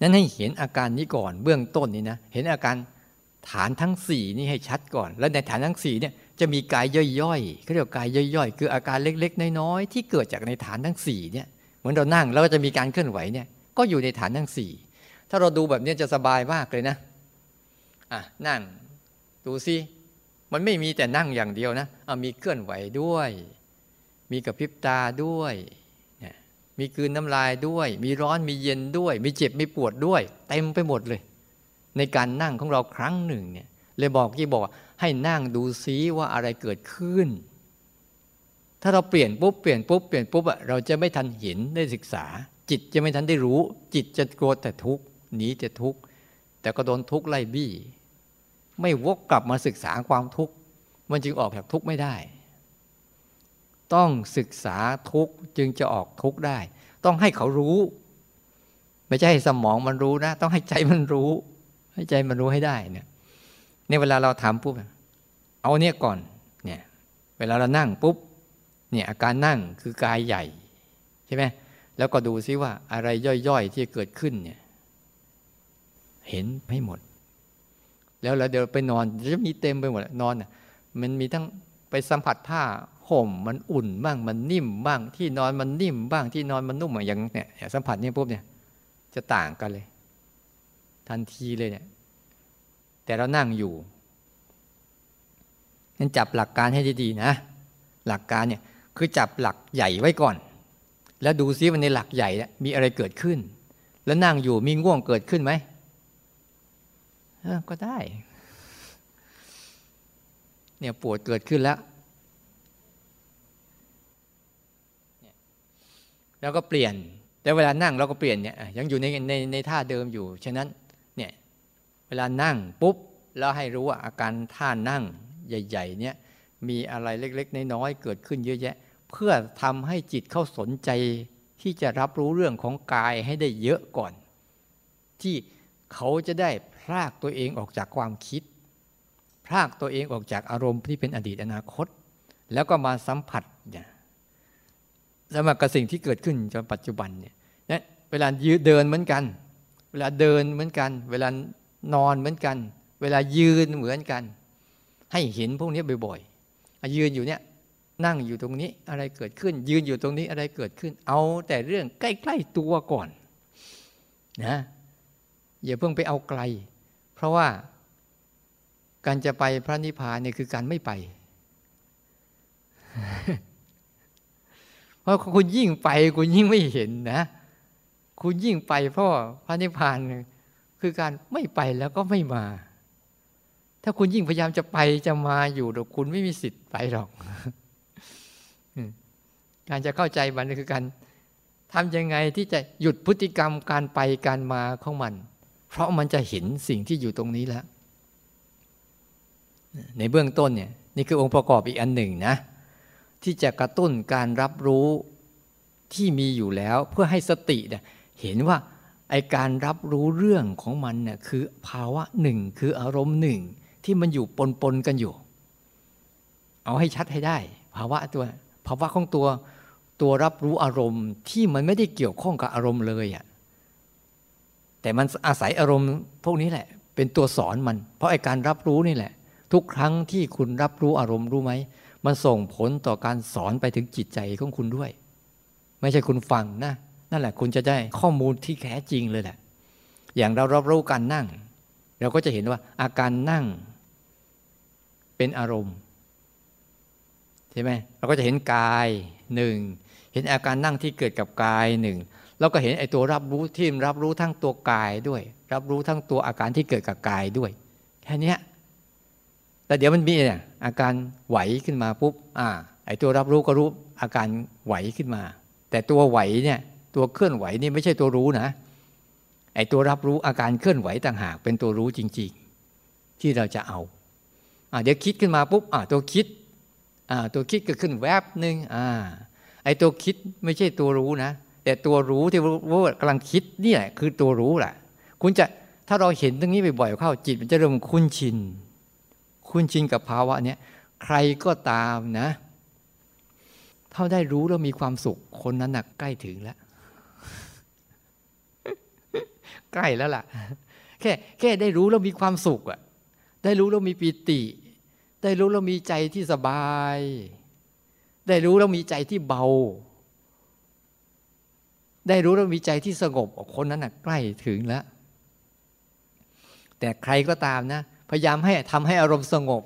นั้นให้เห็นอาการนี้ก่อนเบื้องต้นนี่นะเห็นอาการฐานทั้งสี่นี่ให้ชัดก่อน แล้วในฐานทั้งสี่เนี่ยจะมีกายย่อยๆเขาเรียกกายย่อยๆ คืออาการเล็กๆ น้อยๆที่เกิดจากในฐานทั้งสี่เนี่ยเหมือนเรานั่งแล้วก็จะมีการเคลื่อนไหวเนี่ย ก็อยู่ในฐานทั้งสี่ถ้าเราดูแบบนี้จะสบายมากเลยนะอะนั่งดูซิมันไม่มีแต่นั่งอย่างเดียวนะเอามีเคลื่อนไหวด้วย มีกระพริบตาด้วยมีคืนน้ำลายด้วย มีร้อนมีเย็นด้วย มีเจ็บมีปวดด้วย เต็มไปหมดเลย ในการนั่งของเราครั้งหนึ่งเนี่ยเลยบอกที่บอกให้นั่งดูซิว่าอะไรเกิดขึ้น ถ้าเราเปลี่ยนปุ๊บเปลี่ยนปุ๊บเปลี่ยนปุ๊บอะเราจะไม่ทันเห็นได้ศึกษา จิตจะไม่ทันได้รู้ จิตจะกลัวแต่ทุกข์หนีแต่ทุกข์แต่ก็โดนทุกข์ไล่บี้ ไม่วกกลับมาศึกษาความทุกข์มันจึงออกจากทุกข์ไม่ได้ ต้องศึกษาทุกข์จึงจะออกทุกข์ได้ ต้องให้เขารู้ ไม่ใช่ให้สมองมันรู้นะ ต้องให้ใจมันรู้ ให้ใจมันรู้ให้ได้เนี่ยในเวลาเราทำปุ๊บเอาเนี่ยก่อนเนี่ยเวลาเรานั่งปุ๊บเนี่ยอาการนั่งคือกายใหญ่ใช่ไหม แล้วก็ดูซิว่าอะไรย่อยๆที่เกิดขึ้นเนี่ย เห็นให้หมด แล้วเราเดี๋ยวไปนอนจะมีเต็มไปหมดนอนมันมีทั้งไปสัมผัสผ้าห่มมันอุ่นบ้างมันนิ่มบ้าง ที่นอนมันนิ่มบ้างที่นอนมันนุ่มอย่างเนี่ยสัมผัสนี่ปุ๊บเนี่ย จะต่างกันเลย ทันทีเลยเนี่ย แต่เรานั่งอยู่นั้นจับหลักการให้ดีๆนะ หลักการเนี่ย คือจับหลักใหญ่ไว้ก่อน แล้วดูซิว่าในหลักใหญ่มีอะไรเกิดขึ้น แล้วนั่งอยู่มีง่วงเกิดขึ้นไหมก็ได้ เนี่ยปวดเกิดขึ้นแล้วแล้วก็เปลี่ยน แต่เวลานั่งเราก็เปลี่ยนเนี่ยยังอยู่ในในในท่าเดิมอยู่ ฉะนั้นเนี่ยเวลานั่งปุ๊บแล้วให้รู้ว่าอาการท่านั่งใหญ่ ๆ เนี่ยมีอะไรเล็ก ๆ น้อยๆเกิดขึ้นเยอะแยะ เพื่อทำให้จิตเข้าสนใจที่จะรับรู้เรื่องของกายให้ได้เยอะก่อน ที่เขาจะได้พรากตัวเองออกจากความคิด พรากตัวเองออกจากอารมณ์ที่เป็นอดีตอนาคต แล้วก็มาสัมผัสเนี่ยสมัครกับสิ่งที่เกิดขึ้นจนปัจจุบันเนี่ยนเวลายืนเดินเหมือนกัน เวลาเดินเหมือนกัน เวลานอนเหมือนกัน เวลายืนเหมือนกัน ให้เห็นพวกนี้บ่อยๆยืนอยู่เนี่ย นั่งอยู่ตรงนี้อะไรเกิดขึ้น ยืนอยู่ตรงนี้อะไรเกิดขึ้น เอาแต่เรื่องใกล้ ๆตัวก่อนนะอย่าเพิ่งไปเอาไกล เพราะว่าการจะไปพระนิพพานเนี่ยคือการไม่ไป เพราะคุณยิ่งไปคุณยิ่งไม่เห็นนะ คุณยิ่งไปเพราะพระนิพพานคือการไม่ไปแล้วก็ไม่มา ถ้าคุณยิ่งพยายามจะไปจะมาอยู่แต่คุณไม่มีสิทธิ์ไปหรอก การจะเข้าใจมันคือการทำยังไงที่จะหยุดพฤติกรรมการไปการมาของมัน เพราะมันจะเห็นสิ่งที่อยู่ตรงนี้แล้ว ในเบื้องต้นเนี่ยนี่คือองค์ประกอบอีกอันหนึ่งนะ ที่จะกระตุ้นการรับรู้ที่มีอยู่แล้วเพื่อให้สติเนี่ยเห็นว่าไอการรับรู้เรื่องของมันเนี่ยคือภาวะหนึ่งคืออารมณ์หนึ่งที่มันอยู่ปนปนกันอยู่ เอาให้ชัดให้ได้ ภาวะตัว ภาวะของตัว ตัวรับรู้อารมณ์ที่มันไม่ได้เกี่ยวข้องกับอารมณ์เลยอะ่ะแต่มันอาศัยอารมณ์พวกนี้แหละ เป็นตัวสอนมัน เพราะไอการรับรู้นี่แหละ ทุกครั้งที่คุณรับรู้อารมณ์รู้ไหมมันส่งผลต่อการสอนไปถึงจิตใจของคุณด้วย ไม่ใช่คุณฟังนะ นั่นแหละ คุณจะได้ข้อมูลที่แท้จริงเลยแหละ อย่างเรารับรู้การนั่ง เราก็จะเห็นว่าอาการนั่ง เป็นอารมณ์ใช่ไหมเราก็จะเห็นกายหนึ่ง เห็นอาการนั่งที่เกิดกับกายหนึ่งเราก็เห็นไอ้ตัวรับรู้ที่รับรู้ทั้งตัวกายด้วย รับรู้ทั้งตัวอาการที่เกิดกับกายด้วยแค่นี้แต่เดี๋ยวมันมีเนี่ยอาการไหวขึ้นมาปุ๊บอ่าไอ้ตัวรับรู้ก็รู้อาการไหวขึ้นมา แต่ตัวไหวเนี่ยตัวเคลื่อนไหวนี่ไม่ใช่ตัวรู้นะไอ้ตัวรับรู้อาการเคลื่อนไหวต่างหาก เป็นตัวรู้จริง ๆ ที่เราจะเอาอ่าเดี๋ยวคิดขึ้นมาปุ๊บอ่าตัวคิดอ่าตัวคิดก็ขึ้นแวบหนึ่งอ่า ไอ้ตัวคิดไม่ใช่ตัวรู้นะ แต่ตัวรู้ที่รู้ว่ากำลังคิดนี่แหละคือตัวรู้แหละคุณจะถ้าเราเห็นตรงนี้บ่อยๆเข้าจิตมันจะเริ่มคุ้นชิน คุ้นชินกับภาวะเนี้ยใครก็ตามนะเท่าได้รู้แล้วมีความสุข คนนั้นหนักใกล้ถึงแล้ว ใกล้แล้วล่ะ แค่แค่ได้รู้แล้วมีความสุขอะได้รู้แล้วมีปีติ ได้รู้แล้วมีใจที่สบาย ได้รู้แล้วมีใจที่เบา ได้รู้แล้วมีใจที่สงบคนนั้นนะใกล้ถึงแล้ว แต่ใครก็ตามนะ พยายามให้ทำให้อารมณ์สงบ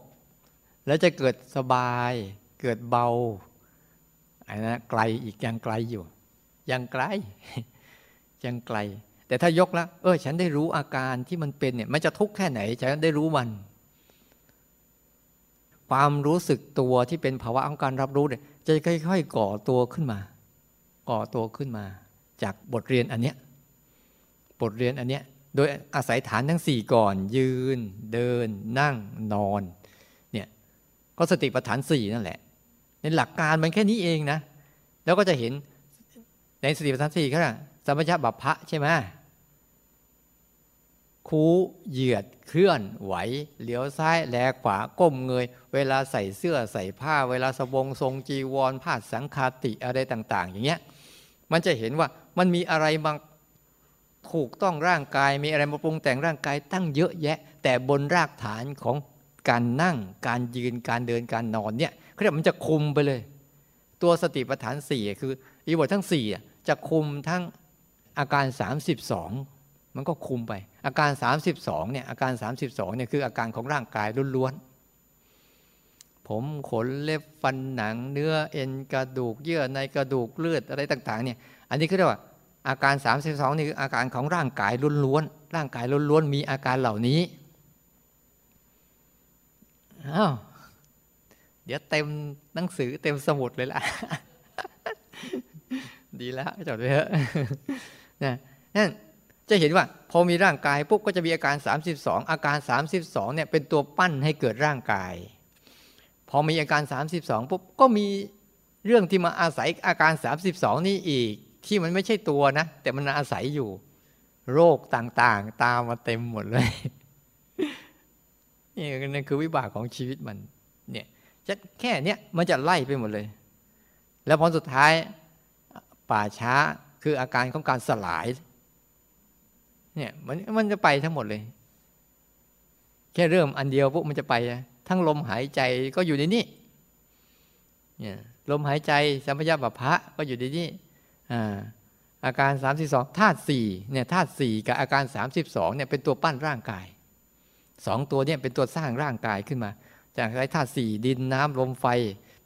แล้วจะเกิดสบาย เกิดเบาอันนั้นไกลอีกยังไกลอยู่ ยังไกล ยังไกล แต่ถ้ายกแล้วเออ ฉันได้รู้อาการที่มันเป็นเนี่ย มันจะทุกข์แค่ไหน ฉันได้รู้มัน ความรู้สึกตัวที่เป็นภาวะของการรับรู้เนี่ยจะค่อยๆ ก่อตัวขึ้นมา ก่อตัวขึ้นมา จากบทเรียนอันเนี้ยบทเรียนอันเนี้ยโดยอาศัยฐานทั้งสี่ก่อน ยืน เดิน นั่งนอนเนี่ยก็สติปัฏฐานสี่นั่นแหละ ในหลักการมันแค่นี้เองนะ แล้วก็จะเห็นในสติปัฏฐานสี่ก็สัมัชบัพพะใช่ไหม คูเหยียดเคลื่อนไหวเหลียวซ้ายแลขวาก้มเงย เวลาใส่เสื้อใส่ผ้า เวลาสบงทรงจีวรผ้าสังคาติอะไรต่าง ๆ อย่างเงี้ยมันจะเห็นว่ามันมีอะไรบางถูกต้องร่างกายมีอะไรมาปรุงแต่งร่างกายตั้งเยอะแยะ แต่บนรากฐานของการนั่ง การยืนการเดินการนอนเนี่ยเขาเรียกมันจะคุมไปเลย ตัวสติปัฏฐานสี่คืออีบททั้งสี่จะคุมทั้งอาการ 32 มันก็คุมไป อาการ 32เนี่ยอาการ 32เนี่ยคืออาการของร่างกายล้วนๆผมขนเล็บฟันหนัง เนื้อเอ็นกระดูกเยื่อในกระดูกเลือดอะไรต่างๆเนี่ยอันนี้คือเรียกว่าอาการ 32นี่คืออาการของร่างกายล้วนๆร่างกายล้วนๆมีอาการเหล่านี้อ้าวเดี๋ยวเต็มหนังสือเต็มสมุดเลยล่ะ ดีแล้วจดไว้เถอะนะนั่น จะเห็นว่าพอมีร่างกายปุ๊บก็จะมีอาการ 32 อาการ 32เนี่ยเป็นตัวปั้นให้เกิดร่างกาย พอมีอาการ 32ปุ๊บก็มีเรื่องที่มาอาศัยอาการ 32 นี่อีก ที่มันไม่ใช่ตัวนะ แต่มันอาศัยอยู่ โรคต่างๆ ตามมาเต็มหมดเลยนี่นั่นคือวิบากของชีวิตมันเนี่ยจะแค่เนี้ยมันจะไล่ไปหมดเลย แล้วพอสุดท้ายป่าช้าคืออาการของการสลาย เนี่ยมันมันจะไปทั้งหมดเลย แค่เริ่มอันเดียวปุ๊บมันจะไป ทั้งลมหายใจก็อยู่ในนี้เนี่ยลมหายใจสัมพยาบพะก็อยู่ในนี้อาการ 32ธาตุสี่เนี่ยธาตุสี่กับอาการ 32เนี่ยเป็นตัวปั้นร่างกายสองตัวเนี่ยเป็นตัวสร้างร่างกายขึ้นมา จากไอ้ธาตุสี่ดินน้ำลมไฟ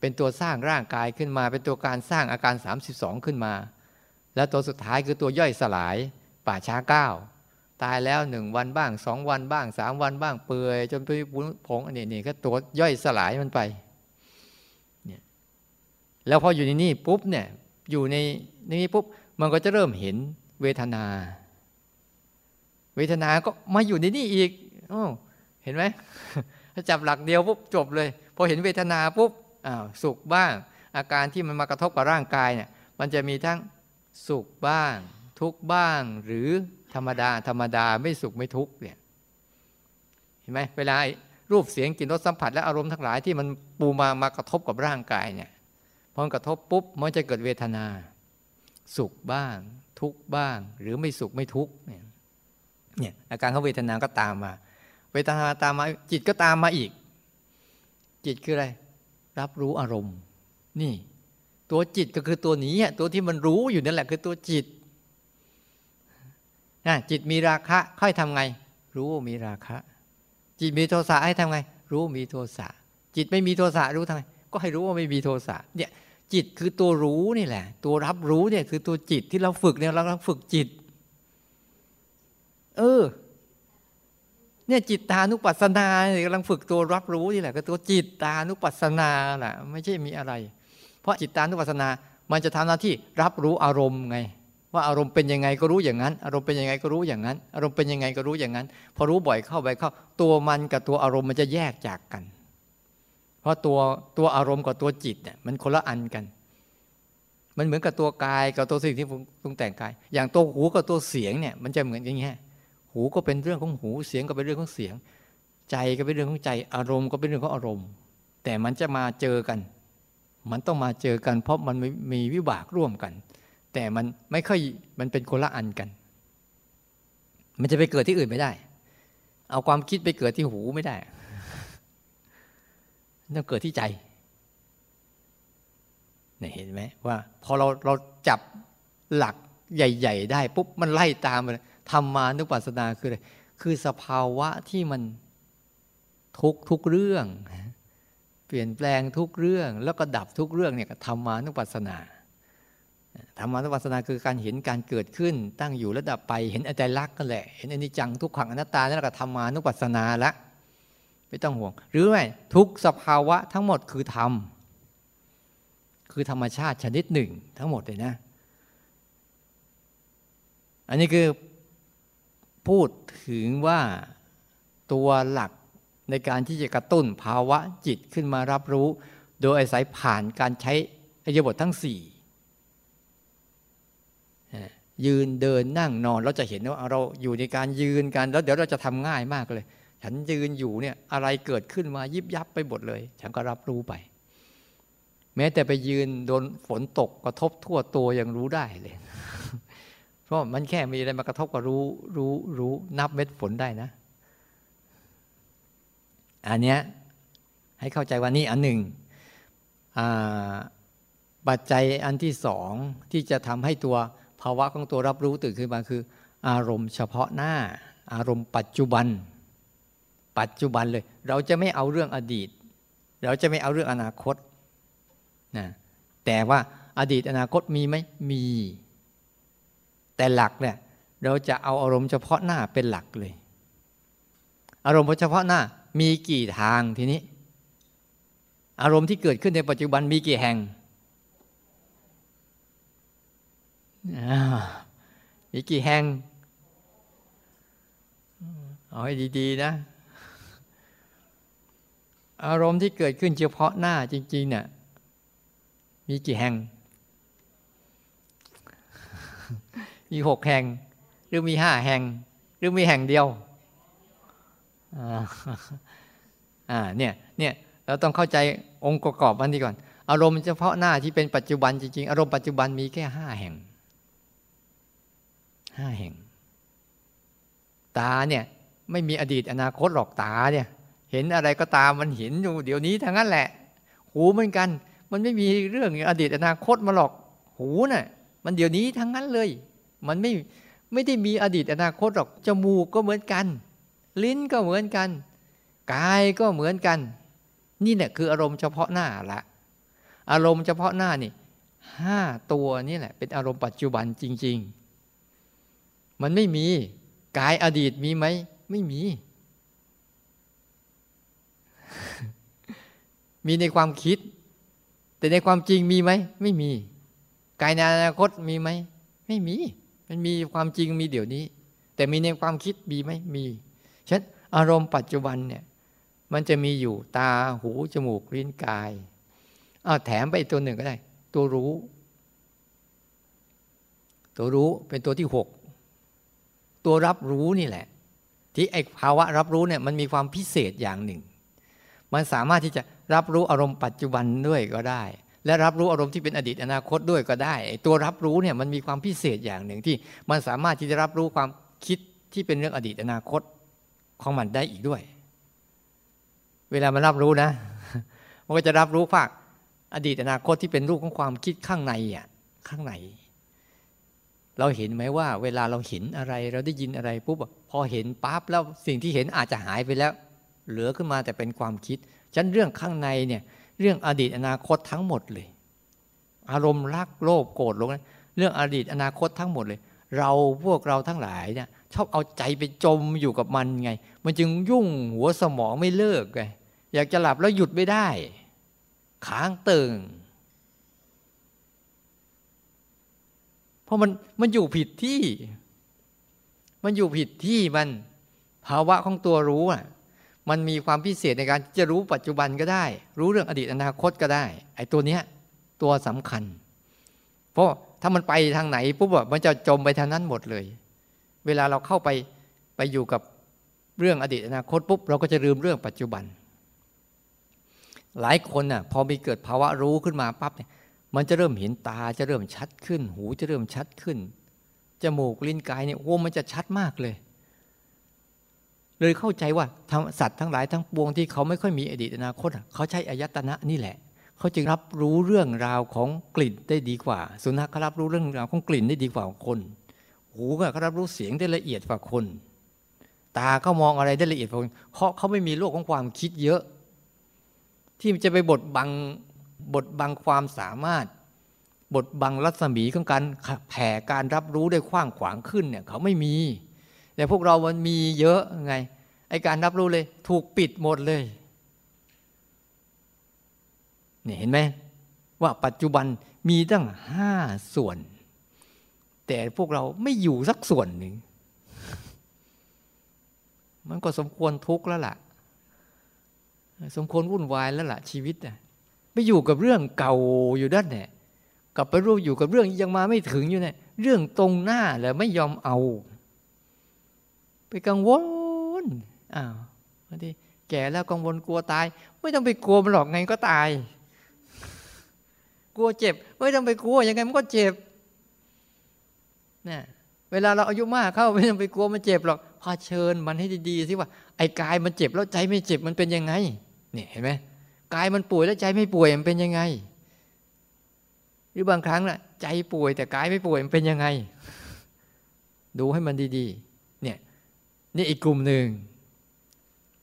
เป็นตัวสร้างร่างกายขึ้นมา เป็นตัวการสร้างอาการ 32 ขึ้นมา แล้วตัวสุดท้ายคือตัวย่อยสลายป่าช้าเก้า ตายแล้วหนึ่งวันบ้างสองวันบ้างสามวันบ้างเปื่อยจนไปปุ้ผงอันนี้นี่ก็ตัวย่อยสลายมันไปเนี่ยแล้วพออยู่ในนี่ปุ๊บเนี่ยอยู่ในนี้ปุ๊บมันก็จะเริ่มเห็นเวทนา เวทนาก็มาอยู่ในนี่อีกโอ้เห็นไหมถ้าจับหลักเดียวปุ๊บจบเลยพอเห็นเวทนาปุ๊บอ้าวสุขบ้าง อาการที่มันมากระทบกับร่างกายเนี่ยมันจะมีทั้งสุขบ้าง ทุกบ้างหรือ ธรรมดา ธรรมดาไม่สุขไม่ทุกข์เนี่ยเห็นไหมเวลารูปเสียงกลิ่นรสสัมผัสและอารมณ์ทั้งหลายที่มันปูมามากระทบกับร่างกายเนี่ยพอกระทบปุ๊บมันจะเกิดเวทนา สุขบ้าง ทุกบ้าง หรือไม่สุขไม่ทุกเนี่ยเนี่ยอาการของเวทนาก็ตามมา เวทนาตามมาจิตก็ตามมาอีก จิตคืออะไร รับรู้อารมณ์ นี่ ตัวจิตก็คือตัวนี้ตัวที่มันรู้อยู่นั่นแหละคือตัวจิต นะจิตมีราคะค่อยทำไง รู้มีราคะ จิตมีโทสะให้ทำไง รู้มีโทสะจิตไม่มีโทสะรู้ทำไง ก็ให้รู้ว่าไม่มีโทสะเนี่ยจิตคือตัวรู้นี่แหละ ตัวรับรู้เนี่ยคือตัวจิตที่เราฝึกเนี่ยเราฝึกจิต เออ เนี่ยจิตตานุปัสสนากำลังฝึกตัวรับรู้นี่แหละก็ตัวจิตตานุปัสสนาแหละไม่ใช่มีอะไร เพราะจิตตานุปัสสนา มันจะทำหน้าที่รับรู้อารมณ์ไง ว่าอารมณ์เป็นยังไงก็รู้อย่างนั้น อารมณ์เป็นยังไงก็รู้อย่างนั้น อารมณ์เป็นยังไงก็รู้อย่างนั้น พอรู้บ่อยเข้าไปเข้า ตัวมันกับตัวอารมณ์มันจะแยกจากกัน เพราะตัวตัวอารมณ์กับตัวจิตเนี่ยมันคนละอันกัน มันเหมือนกับตัวกายกับตัวสิ่งที่ปรุงแต่งกาย อย่างตัวหูกับตัวเสียงเนี่ยมันจะเหมือนอย่างเงี้ยหูก็เป็นเรื่องของหูเสียงก็เป็นเรื่องของเสียง ใจก็เป็นเรื่องของใจ อารมณ์ก็เป็นเรื่องของอารมณ์ แต่มันจะมาเจอกัน มันต้องมาเจอกัน เพราะมันมีวิบากร่วมกัน แต่มันไม่ค่อยมันเป็นคนละอันกัน มันจะไปเกิดที่อื่นไม่ได้ เอาความคิดไปเกิดที่หูไม่ได้ต้องเกิดที่ใจเนี่ยเห็นไหมว่าพอเราเราจับหลักใหญ่ ๆ ได้ปุ๊บมันไล่ตามเลยธรรมานุปัสสนาคืออะไรคือสภาวะที่มันทุกทุกเรื่อง เปลี่ยนแปลงทุกเรื่อง แล้วก็ดับทุกเรื่องเนี่ยธรรมานุปัสสนา ธรรมานุปัสสนาคือการเห็นการเกิดขึ้น ตั้งอยู่แล้วดับไปเห็นอาจารย์ลักกันแหละ เห็นอนิจจังทุกขังอนัตตานั่นแหละธรรมานุปัสสนาละไม่ต้องห่วง หรือไม่ทุกสภาวะทั้งหมดคือธรรมคือธรรมชาติชนิดหนึ่ง ทั้งหมดเลยนะ อันนี้คือพูดถึงว่าตัวหลักในการที่จะกระตุ้นภาวะจิตขึ้นมารับรู้ โดยอาศัยผ่านการใช้อริยบททั้งสี่ ยืนเดินนั่งนอนเราจะเห็นว่าเราอยู่ในการยืนกันแล้วเดี๋ยวเราจะทำง่ายมากเลย ฉันยืนอยู่เนี่ยอะไรเกิดขึ้นมายิบยับไปหมดเลย ฉันก็รับรู้ไป แม้แต่ไปยืนโดนฝนตกกระทบทั่วตัวยังรู้ได้เลย เพราะมันแค่มีอะไรมากระทบก็รู้รู้รู้นับเม็ดฝนได้นะ อันเนี้ยให้เข้าใจว่านี่อันหนึ่งปัจจัยอันที่สองที่จะทำให้ตัว ภาวะของตัวรับรู้ตื่นขึ้นมาคือ อารมณ์เฉพาะหน้า อารมณ์ปัจจุบัน ปัจจุบันเลย เราจะไม่เอาเรื่องอดีต เราจะไม่เอาเรื่องอนาคตนะแต่ว่าอดีตอนาคตมีไหมมี แต่หลักเนี่ยเราจะเอาอารมณ์เฉพาะหน้าเป็นหลักเลย อารมณ์เฉพาะหน้ามีกี่ทางทีนี้ อารมณ์ที่เกิดขึ้นในปัจจุบันมีกี่แห่ง มีกี่แห่งเอาให้ดีๆนะ อารมณ์ที่เกิดขึ้นเฉพาะหน้าจริงๆเนี่ยมีกี่แห่ง มีหกแห่ง หรือมีห้าแห่ง หรือมีแห่งเดียวอ่าเนี่ยเนี่ยเราต้องเข้าใจองค์ประกอบมันดีก่อน อารมณ์เฉพาะหน้าที่เป็นปัจจุบันจริงๆ อารมณ์ปัจจุบันมีแค่ห้าแห่ง ห้าแห่ง ตาเนี่ยไม่มีอดีตอนาคตหรอกตาเนี่ยเห็นอะไรก็ตามมันเห็นอยู่เดี๋ยวนี้ทั้งนั้นแหละ หูเหมือนกัน มันไม่มีเรื่องอดีตอนาคตมาหรอกหูน่ะมันเดี๋ยวนี้ทั้งนั้นเลย มันไม่ไม่ได้มีอดีตอนาคตหรอกจมูกก็เหมือนกัน ลิ้นก็เหมือนกันกายก็เหมือนกัน นี่เนี่ยคืออารมณ์เฉพาะหน้าละอารมณ์เฉพาะหน้านี่ห้าตัวนี่แหละ เป็นอารมณ์ปัจจุบันจริง ๆ มันไม่มี กายอดีตมีไหม ไม่มี มีในความคิด แต่ในความจริงมีไหม ไม่มี กายในอนาคตมีไหม ไม่มี มันมีความจริงมีเดี๋ยวนี้ แต่มีในความคิดมีไหมมีฉะนั้นอารมณ์ปัจจุบันเนี่ย มันจะมีอยู่ตาหูจมูกลิ้นกายอาแถมไปอีกตัวหนึ่งก็ได้ ตัวรู้ ตัวรู้เป็นตัวที่หก ตัวรับรู้นี่แหละ ที่ไอภาวะรับรู้เนี่ยมันมีความพิเศษอย่างหนึ่ง มันสามารถที่จะรับรู้อารมณ์ปัจจุบันด้วยก็ได้ และรับรู้อารมณ์ที่เป็นอดีตอนาคตด้วยก็ได้ไอ้ตัวรับรู้เนี่ยมันมีความพิเศษอย่างหนึ่งที่มันสามารถที่จะรับรู้ความคิดที่เป็นเรื่องอดีตอนาคตของมันได้อีกด้วย เวลามันรับรู้นะ มันก็จะรับรู้ภาคอดีตอนาคตที่เป็นรูปของความคิดข้างในอะข้างใน เราเห็นไหมว่า เวลาเราเห็นอะไร เราได้ยินอะไรปุ๊บพอเห็นปั๊บแล้วสิ่งที่เห็นอาจจะหายไปแล้ว เหลือขึ้นมาแต่เป็นความคิดฉันเรื่องข้างในเนี่ยเรื่องอดีตอนาคตทั้งหมดเลย อารมณ์รักโลภโกรธหลงเรื่องอดีตอนาคตทั้งหมดเลย เราพวกเราทั้งหลายเนี่ยชอบเอาใจไปจมอยู่กับมันไง มันจึงยุ่งหัวสมองไม่เลิกไงอยากจะหลับแล้วหยุดไม่ได้ ค้างตึงเพ ราะมันมันอยู่ผิดที่ มันอยู่ผิดที่มันภาวะของตัวรู้อะ มันมีความพิเศษในการจะรู้ปัจจุบันก็ได้ รู้เรื่องอดีตอนาคตก็ได้ ไอ้ตัวเนี้ย ตัวสำคัญ เพราะถ้ามันไปทางไหนปุ๊บมันจะจมไปทางนั้นหมดเลย เวลาเราเข้าไปไปอยู่กับเรื่องอดีตอนาคตปุ๊บเราก็จะลืมเรื่องปัจจุบัน หลายคนน่ะพอมีเกิดภาวะรู้ขึ้นมาปั๊บเนี่ย มันจะเริ่มเห็นตาจะเริ่มชัดขึ้น หูจะเริ่มชัดขึ้นจมูกลิ้นกายเนี่ยโอ้มันจะชัดมากเลย เลยเข้าใจว่าสัตว์ทั้งหลายทั้งปวงที่เขาไม่ค่อยมีอดีตอนาคตเขาใช้อายตนะนี่แหละ เขาจึงรับรู้เรื่องราวของกลิ่นได้ดีกว่า สุนัขเขารับรู้เรื่องราวของกลิ่นได้ดีกว่าคน หูก็เขารับรู้เสียงได้ละเอียดกว่าคน ตาเขามองอะไรได้ละเอียดกว่าคนเพราะเขาไม่มีโลกของความคิดเยอะ ที่จะไปบดบัง บทบังความสามารถบทบังรัศมีของการแผ่การรับรู้ได้กว้างขวางขึ้นเนี่ยเขาไม่มี แต่พวกเรามันมีเยอะไงไอการรับรู้เลย ถูกปิดหมดเลยเนี่ยเห็นไหมว่าปัจจุบันมีตั้งห้าส่วน แต่พวกเราไม่อยู่สักส่วนหนึ่ง มันก็สมควรทุกข์แล้วล่ะ สมควรวุ่นวายแล้วล่ะชีวิตอะ ไปอยู่กับเรื่องเก่าอยู่ด้านเนี่ยกลับไปรู้อยู่กับเรื่องยังมาไม่ถึงอยู่เนี่ยเรื่องตรงหน้าแหละไม่ยอมเอา ไปกังวลอ้าวบางทีแก่แล้วกังวลกลัวตาย ไม่ต้องไปกลัวมันหรอกไงก็ตาย กลัวเจ็บ ไม่ต้องไปกลัวยังไงมันก็เจ็บเนี่ยเวลาเราอายุมากเข้าไม่ต้องไปกลัวมันเจ็บหรอกพาเชิญมันให้ดีๆสิว่าไอ้กายมันเจ็บแล้วใจไม่เจ็บมันเป็นยังไงเนี่ยเห็นไหม กายมันป่วยแล้วใจไม่ป่วยมันเป็นยังไง หรือบางครั้งน่ะ ใจป่วยแต่กายไม่ป่วยมันเป็นยังไง ดูให้มันดีๆ เนี่ยนี่อีกกลุ่มหนึ่ง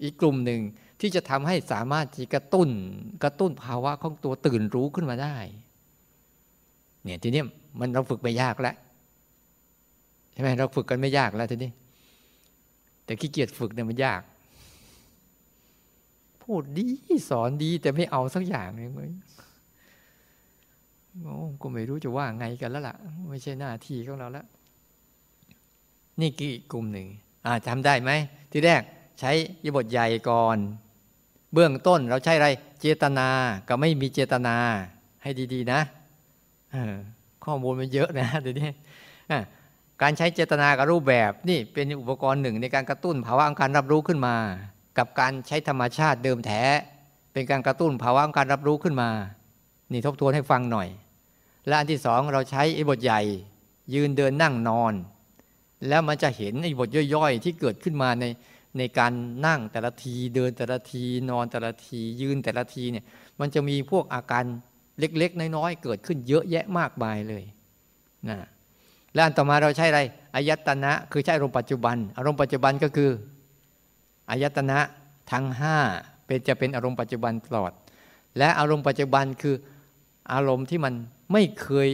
อีกกลุ่มหนึ่งที่จะทำให้สามารถที่กระตุ้นกระตุ้นภาวะของตัวตื่นรู้ขึ้นมาได้ เนี่ยทีนี้มันเราฝึกไม่ยากแล้วใช่ไหมเราฝึกกันไม่ยากแล้วทีนี้ แต่ขี้เกียจฝึกเนี่ยมันยาก พูดดีสอนดีแต่ไม่เอาสักอย่างเลยโอ้ก็ไม่รู้จะว่าไงกันแล้วล่ะ ไม่ใช่หน้าที่ของเราแล้ว นี่กี่กลุ่มหนึ่งอ่าจำได้ไหม ที่แรกใช้ยบทใหญ่ก่อน เบื้องต้นเราใช้อะไร เจตนากับไม่มีเจตนาให้ดี ๆ นะข้อมูลมันเยอะนะเดี๋ยวนี้การใช้เจตนากับรูปแบบนี่เป็นอุปกรณ์หนึ่งในการกระตุ้นภาวะองการรับรู้ขึ้นมา กับการใช้ธรรมชาติเดิมแท้ เป็นการกระตุ้นภาวะการรับรู้ขึ้นมา นี่ทบทวนให้ฟังหน่อย และอันที่สองเราใช้ไอ้บทใหญ่ ยืนเดินนั่งนอน แล้วมันจะเห็นไอ้บทย่อยๆ ที่เกิดขึ้นมาในในการนั่งแต่ละทีเดินแต่ละทีนอนแต่ละทียืนแต่ละทีเนี่ยมันจะมีพวกอาการเล็กๆ น้อยๆ เกิดขึ้นเยอะแยะมากมายเลยนะแล้วอันต่อมาเราใช้อะไรอายตนะ คือใช้อารมณ์ปัจจุบัน อารมณ์ปัจจุบันก็คือ อายตนะทั้งห้าเป็นจะเป็นอารมณ์ปัจจุบันตลอด และอารมณ์ปัจจุบันคืออารมณ์ที่มันไม่เคย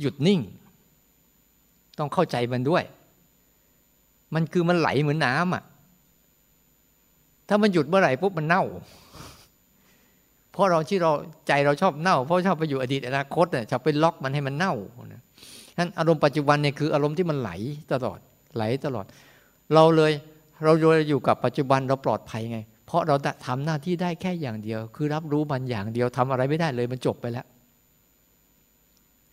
หยุดนิ่ง ต้องเข้าใจมันด้วย มันคือมันไหลเหมือนน้ำอะถ้ามันหยุดเมื่อไหร่ปุ๊บมันเน่า เพราะเราที่เราใจเราชอบเน่า เพราะชอบไปอยู่อดีตอนาคตเนี่ยชอบไปล็อกมันให้มันเน่านั้นอารมณ์ปัจจุบันเนี่ยคืออารมณ์ที่มันไหลตลอดไหลตลอด เราเลย เราอยู่กับปัจจุบันเราปลอดภัยไง เพราะเราทำหน้าที่ได้แค่อย่างเดียว คือรับรู้มันอย่างเดียวทำอะไรไม่ได้เลยมันจบไปแล้ว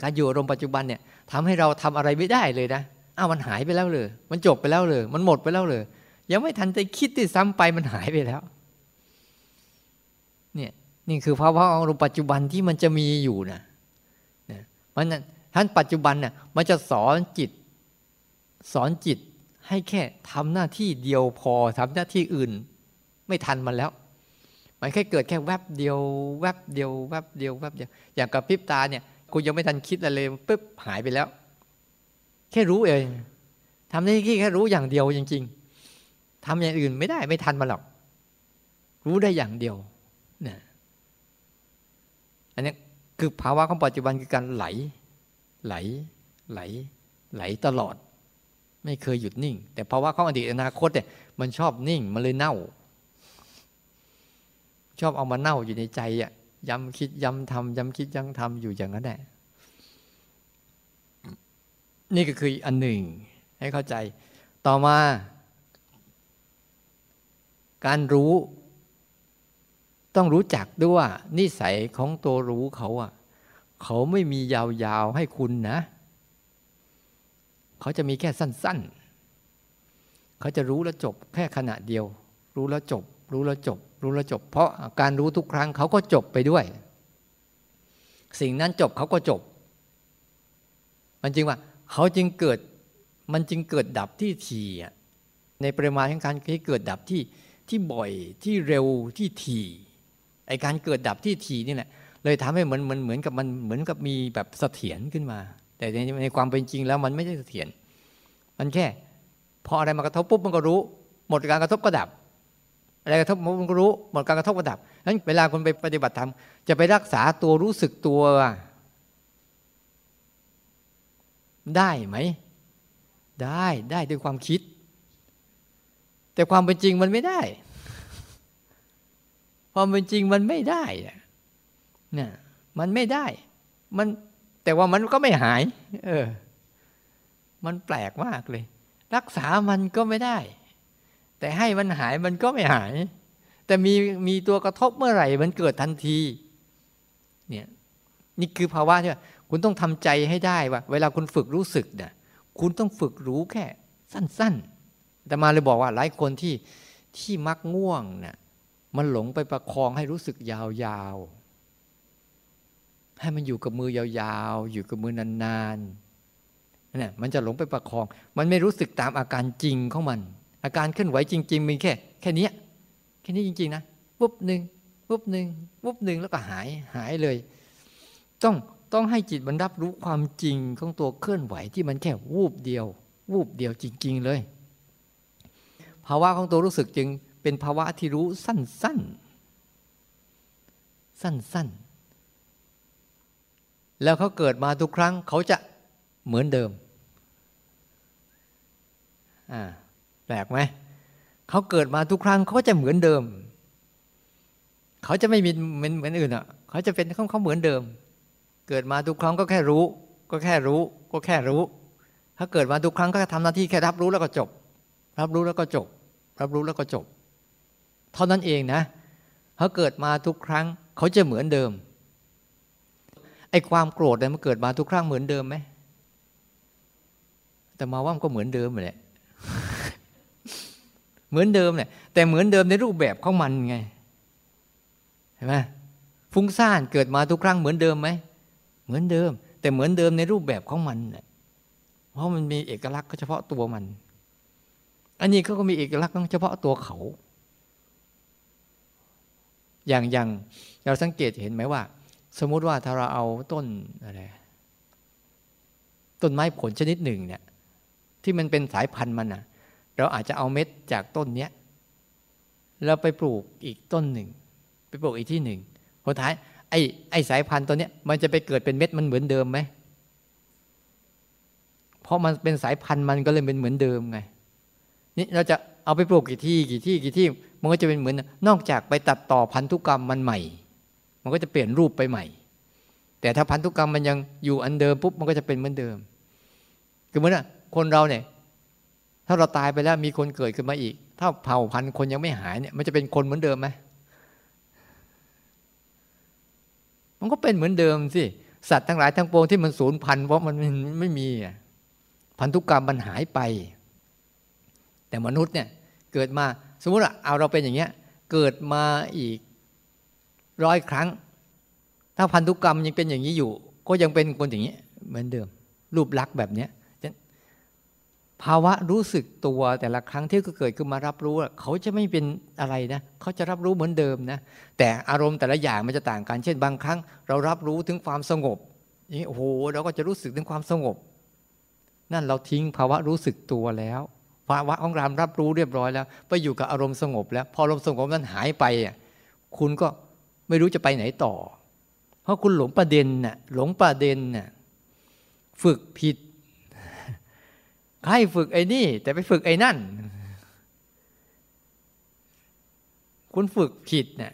การอยู่อารมณ์ปัจจุบันเนี่ยทำให้เราทำอะไรไม่ได้เลยนะอ้าวมันหายไปแล้วเลย มันจบไปแล้วเลย มันหมดไปแล้วเลย ยังไม่ทันจะคิดที่ซ้ำไปมันหายไปแล้ว เนี่ยนี่คือภาวะอารมณ์ปัจจุบันที่มันจะมีอยู่นะนะมันท่านปัจจุบันเนี่ยมันจะสอนจิต สอนจิต ให้แค่ทำหน้าที่เดียวพอทำหน้าที่อื่น ไม่ทันมันแล้ว มันแค่เกิดแค่แวบเดียว แวบเดียวแวบเดียวแวบเดียวอย่างกับพริบตาเนี่ยคุณยังไม่ทันคิดอะไรเลยปุ๊บหายไปแล้ว แค่รู้เองทำได้แค่รู้อย่างเดียวจริง ๆทำอย่างอื่นไม่ได้ไม่ทันมาหรอก รู้ได้อย่างเดียวเนี่ยอันนี้คือภาวะของปัจจุบันคือการไหล ไหล ไหล ไหลตลอด ไม่เคยหยุดนิ่ง แต่ภาวะของอดีตอนาคตเนี่ยมันชอบนิ่งมันเลยเน่า ชอบเอามาเน่าอยู่ในใจอะย้ำคิดย้ำทำย้ำคิดย้ำทำอยู่อย่างนั้นแหละนี่ก็คืออันหนึ่งให้เข้าใจ ต่อมา การรู้ ต้องรู้จักด้วยว่านิสัยของตัวรู้เขาอะ เขาไม่มียาวๆให้คุณนะเขาจะมีแค่สั้น ๆ เขาจะรู้แล้วจบแค่ขณะเดียว รู้แล้วจบ รู้แล้วจบ รู้แล้วจบ เพราะการรู้ทุกครั้งเขาก็จบไปด้วย สิ่งนั้นจบเขาก็จบ มันจริงว่า เขาจึงเกิดมันจึงเกิดดับที่ทีในปริมาณของการที่เกิดดับที่ที่บ่อยที่เร็วที่ถี่ไอการเกิดดับที่ถี่นี่แหละเลยทำให้เหมือนเหมือนเหมือนกับมันเหมือนกับมีแบบเสถียรขึ้นมา แต่ในในความเป็นจริงแล้วมันไม่ใช่เสถียรมันแค่พออะไรมากระทบปุ๊บมันก็รู้ หมดการกระทบก็ดับ อะไรกระทบมันก็รู้หมดการกระทบก็ดับนั้นเวลาคุณไปปฏิบัติธรรมจะไปรักษาตัวรู้สึกตัวได้ไหม ได้ได้ด้วยความคิด แต่ความเป็นจริงมันไม่ได้ ความเป็นจริงมันไม่ได้เนี่ยมันไม่ได้ มัน แต่ว่ามันก็ไม่หาย เออ มันแปลกมากเลย รักษามันก็ไม่ได้ แต่ให้มันหายมันก็ไม่หาย แต่มีมีตัวกระทบเมื่อไหร่ มันเกิดทันที เนี่ย นี่คือภาวะที่คุณต้องทำใจให้ได้ว่า เวลาคุณฝึกรู้สึกเนี่ยคุณต้องฝึกรู้แค่ สั้น ๆ แต่มาเลยบอกว่าหลายคนที่ที่มักง่วงเนะ่ยมันหลงไปประคองให้รู้สึกยาวๆ ให้มันอยู่กับมือยาวๆ อยู่กับมือนานๆนี่มันจะหลงไปประคอง มันไม่รู้สึกตามอาการจริงของมัน อาการเคลื่อนไหวจริง ๆ มีแค่ แค่นี้แค่นี้จริง ๆ นะปุ๊บหนึ่งปุ๊บหนึ่งปุ๊บหนึ่งแล้วก็หายหายเลย ต้องต้องให้จิตมันรับรู้ความจริงของตัวเคลื่อนไหวที่มันแค่วูบเดียว วูบเดียวจริง ๆ เลย ภาวะของตัวรู้สึกจึงเป็นภาวะที่รู้สั้น ๆ สั้นๆ แล้วเขาเกิดมาทุกครั้งเขาจะเหมือนเดิมอ่าแปลกไหมเขาเกิดมาทุกครั้งเขาจะเหมือนเดิม เขาจะไม่มีเหมือนเหมือนอื่นอะเขาจะเป็นเขาเขาเหมือนเดิม เกิดมาทุกครั้งก็แค่รู้ ก็แค่รู้ ก็แค่รู้ ถ้าเกิดมาทุกครั้งก็ทำหน้าที่แค่รับรู้แล้วก็จบ รับรู้แล้วก็จบ รับรู้แล้วก็จบ เท่านั้นเองนะเขาเกิดมาทุกครั้ง เขาจะเหมือนเดิม ไอ้ความโกรธเนี่ยมันเกิดมาทุกครั้งเหมือนเดิมไหมแต่มาว่ามันก็เหมือนเดิมแหละเหมือนเดิมเนี่ยแต่เหมือนเดิมในรูปแบบของมันไงเห็นไหมฟุ้งซ่านเกิดมาทุกครั้งเหมือนเดิมไหมเหมือนเดิม แต่เหมือนเดิมในรูปแบบของมันเพราะมันมีเอกลักษณ์เฉพาะตัวมัน อันนี้เขาก็มีเอกลักษณ์เฉพาะตัวเขา อย่างอย่างเราสังเกตเห็นไหมว่า สมมุติว่าถ้าเราเอาต้นอะไรต้นไม้ผลชนิดหนึ่งเนี่ย ที่มันเป็นสายพันธุ์มันนะเราอาจจะเอาเม็ดจากต้นเนี้ยแล้วไปปลูกอีกต้นหนึ่ง ไปปลูกอีกที่หนึ่งพอท้าย ไอ้ไอ้สายพันธุ์ตัวเนี้ย มันจะไปเกิดเป็นเม็ดมันเหมือนเดิมไหมเพราะมันเป็นสายพันธุ์มันก็เลยเป็นเหมือนเดิมไง นี่เราจะเอาไปปลูกกี่ที่กี่ที่กี่ที่ มันก็จะเป็นเหมือน นอกจากไปตัดต่อพันธุกรรมมันใหม่ มันก็จะเปลี่ยนรูปไปใหม่ แต่ถ้าพันธุกรรมมันยังอยู่อันเดิมปุ๊บมันก็จะเป็นเหมือนเดิม คือเหมือนคนเราเนี่ย ถ้าเราตายไปแล้วมีคนเกิดขึ้นมาอีก ถ้าเผ่าพันธุ์คนยังไม่หายเนี่ยมันจะเป็นคนเหมือนเดิมไหมมันก็เป็นเหมือนเดิมสิสัตว์ทั้งหลายทั้งปวงที่มันสูญพันธุ์เพราะมันไม่มีพันธุกรรมมันหายไป แต่มนุษย์เนี่ยเกิดมาสมมติว่าเอาเราเป็นอย่างเงี้ย เกิดมาอีก ร้อยครั้ง ถ้าพันธุกรรมยังเป็นอย่างนี้อยู่ ก็ยังเป็นคนอย่างนี้ เหมือนเดิม รูปลักษณ์แบบนี้ภาวะรู้สึกตัวแต่ละครั้งที่เกิดขึ้นมารับรู้ เขาจะไม่เป็นอะไรนะเขาจะรับรู้เหมือนเดิมนะแต่อารมณ์แต่ละอย่างมันจะต่างกัน เช่นบางครั้ง เรารับรู้ถึงความสงบอย่างนี้โอ้โหเราก็จะรู้สึกถึงความสงบ นั่นเราทิ้งภาวะรู้สึกตัวแล้วภาวะของรามรับรู้เรียบร้อยแล้ว ไปอยู่กับอารมณ์สงบแล้ว พออารมณ์สงบนั้นหายไปคุณก็ ไม่รู้จะไปไหนต่อ เพราะคุณหลงประเด็นน่ะหลงประเด็นน่ะฝึกผิดให้ฝึกไอ้นี่ แต่ไปฝึกไอ้นั่น คุณฝึกผิดเนี่ย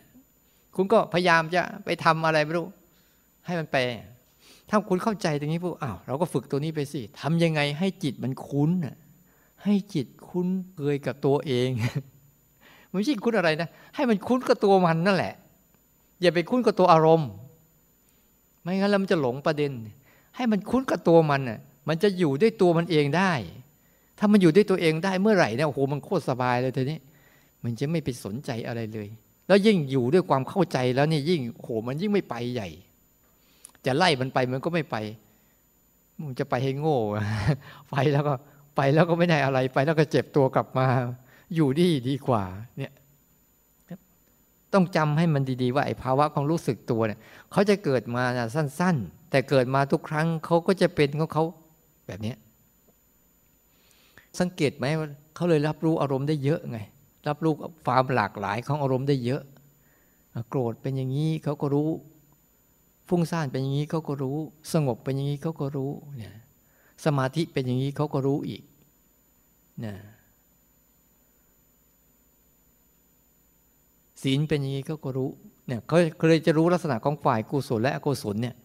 คุณก็พยายามจะไปทำอะไรไม่รู้ ให้มันไป ถ้าคุณเข้าใจตรงนี้พวกอ้าวเราก็ฝึกตัวนี้ไปสิทำยังไงให้จิตมันคุ้นให้จิตคุ้นเคยกับตัวเอง ไม่ใช่คุ้นอะไรนะ ให้มันคุ้นกับตัวมันนั่นแหละ อย่าไปคุ้นกับตัวอารมณ์ ไม่งั้นแล้วมันจะหลงประเด็น ให้มันคุ้นกับตัวมันน่ะมันจะอยู่ด้วยตัวมันเองได้ ถ้ามันอยู่ด้วยตัวเองได้เมื่อไหร่เนี่ยโอ้โหมันโคตรสบายเลยทีนี้ มันจะไม่ไปสนใจอะไรเลย แล้วยิ่งอยู่ด้วยความเข้าใจแล้วนี่ยิ่งโอ้โหมันยิ่งไม่ไปใหญ่ จะไล่มันไปมันก็ไม่ไปมันจะไปให้โง่ไปแล้วก็ไปแล้วก็ไม่ได้อะไรไปแล้วก็เจ็บตัวกลับมา อยู่ดีดีกว่าเนี่ย ต้องจำให้มันดีๆ ว่าไอ้ภาวะของรู้สึกตัวเนี่ยเขาจะเกิดมาสั้น ๆ แต่เกิดมาทุกครั้งเขาก็จะเป็นของเขาแบบนี้สังเกตไหมว่าเขาเลยรับรู้อารมณ์ได้เยอะไง รับรู้ความหลากหลายของอารมณ์ได้เยอะ โกรธเป็นอย่างนี้เขาก็รู้ ฟุ้งซ่านเป็นอย่างนี้เขาก็รู้ สงบเป็นอย่างนี้เขาก็รู้เนี่ยสมาธิเป็นอย่างนี้เขาก็รู้อีกเนี่ย ศีลเป็นอย่างนี้ก็รู้เนี่ยเขาเลยจะรู้ลักษณะของฝ่ายกุศลและอกุศลเนี่ย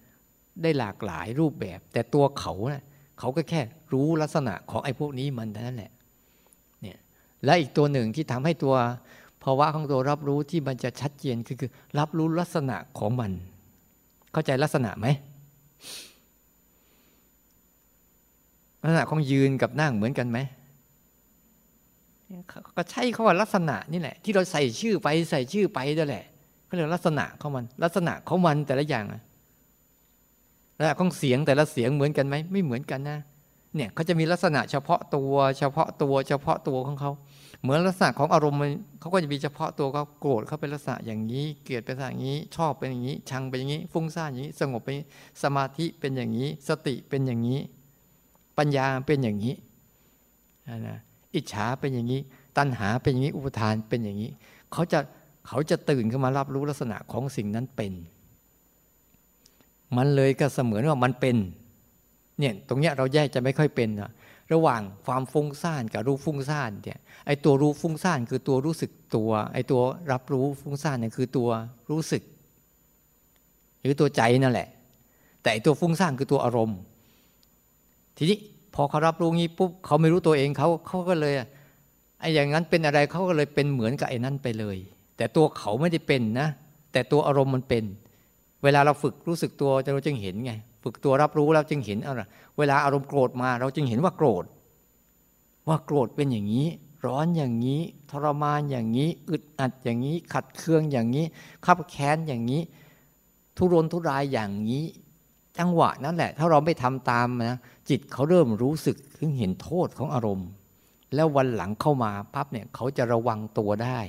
ได้หลากหลายรูปแบบ แต่ตัวเขาเนะ่ยเขาก็แค่รู้ลักษณะของไอ้พวกนี้มันเท่านั่นแหละเนี่ยและอีกตัวหนึ่งที่ทำให้ตัวภาวะของตัวรับรู้ที่มันจะชัดเจนคือคือรับรู้ลักษณะของมัน เข้าใจลักษณะไหมลักษณะของยืนกับนั่งเหมือนกันไหม ก็ใช่เขาว่าลักษณะนี่แหละ ที่เราใส่ชื่อไปใส่ชื่อไปนั่นแหละก็เรียกลักษณะของมัน ลักษณะของมันแต่ละอย่างลักษณะของเสียงแต่ละเสียงเหมือนกันไหมไม่เหมือนกันนะเนี่ยเขาจะมีลักษณะเฉพาะตัว เฉพาะตัวเฉพาะตัวของเขาเหมือนลักษณะของอารมณ์เขาก็จะมีเฉพาะตัวเขาโกรธเขาเป็นลักษณะอย่างนี้ เกลียดเป็นลักษณะอย่างนี้ ชอบเป็นอย่างนี้ ชังเป็นอย่างนี้ ฟุ้งซ่านอย่างนี้ สงบเป็นสมาธิเป็นอย่างนี้ สติเป็นอย่างนี้ ปัญญาเป็นอย่างนี้นะ อิจฉาเป็นอย่างนี้ ตัณหาเป็นอย่างนี้ อุปทานเป็นอย่างนี้ เขาจะเขาจะตื่นขึ้นมารับรู้ลักษณะของสิ่งนั้นเป็น มันเลยก็เสมือนว่ามันเป็น เนี่ยตรงเนี้ยเราแยกจะไม่ค่อยเป็นอะระหว่างความฟุ้งซ่านกับรู้ฟุ้งซ่านเนี่ยไอ้ตัวรู้ฟุ้งซ่านคือตัวรู้สึกตัว ไอ้ตัวรับรู้ฟุ้งซ่านเนี่ยคือตัวรู้สึก หรือตัวใจนั่นแหละ แต่ตัวฟุ้งซ่านคือตัวอารมณ์ ทีนี้ อเขารับรู้งี้ปุ๊บเขาไม่รู้ตัวเองเขาเขาก็เลยไอ้อย่างนั้นเป็นอะไรเขาก็เลยเป็นเหมือนกับไอ้นั่นไปเลย แต่ตัวเขาไม่ได้เป็นนะ แต่ตัวอารมณ์มันเป็น เวลาเราฝึกรู้สึกตัวเราจึงเห็นไง ฝึกตัวรับรู้แล้วจึงเห็นอะไรเวลาอารมณ์โกรธมา เราจึงเห็นว่าโกรธ ว่าโกรธเป็นอย่างนี้ ร้อนอย่างนี้ ทรมานอย่างนี้ อึดอัดอย่างนี้ ขัดเคืองอย่างนี้ขับแค้นอย่างนี้ ทุรนทุรายอย่างนี้ จังหวะนั้นแหละ ถ้าเราไม่ทำตามนะจิตเขาเริ่มรู้สึกถึงเห็นโทษของอารมณ์ แล้ววันหลังเข้ามาปั๊บเนี่ยเขาจะระวังตัวได้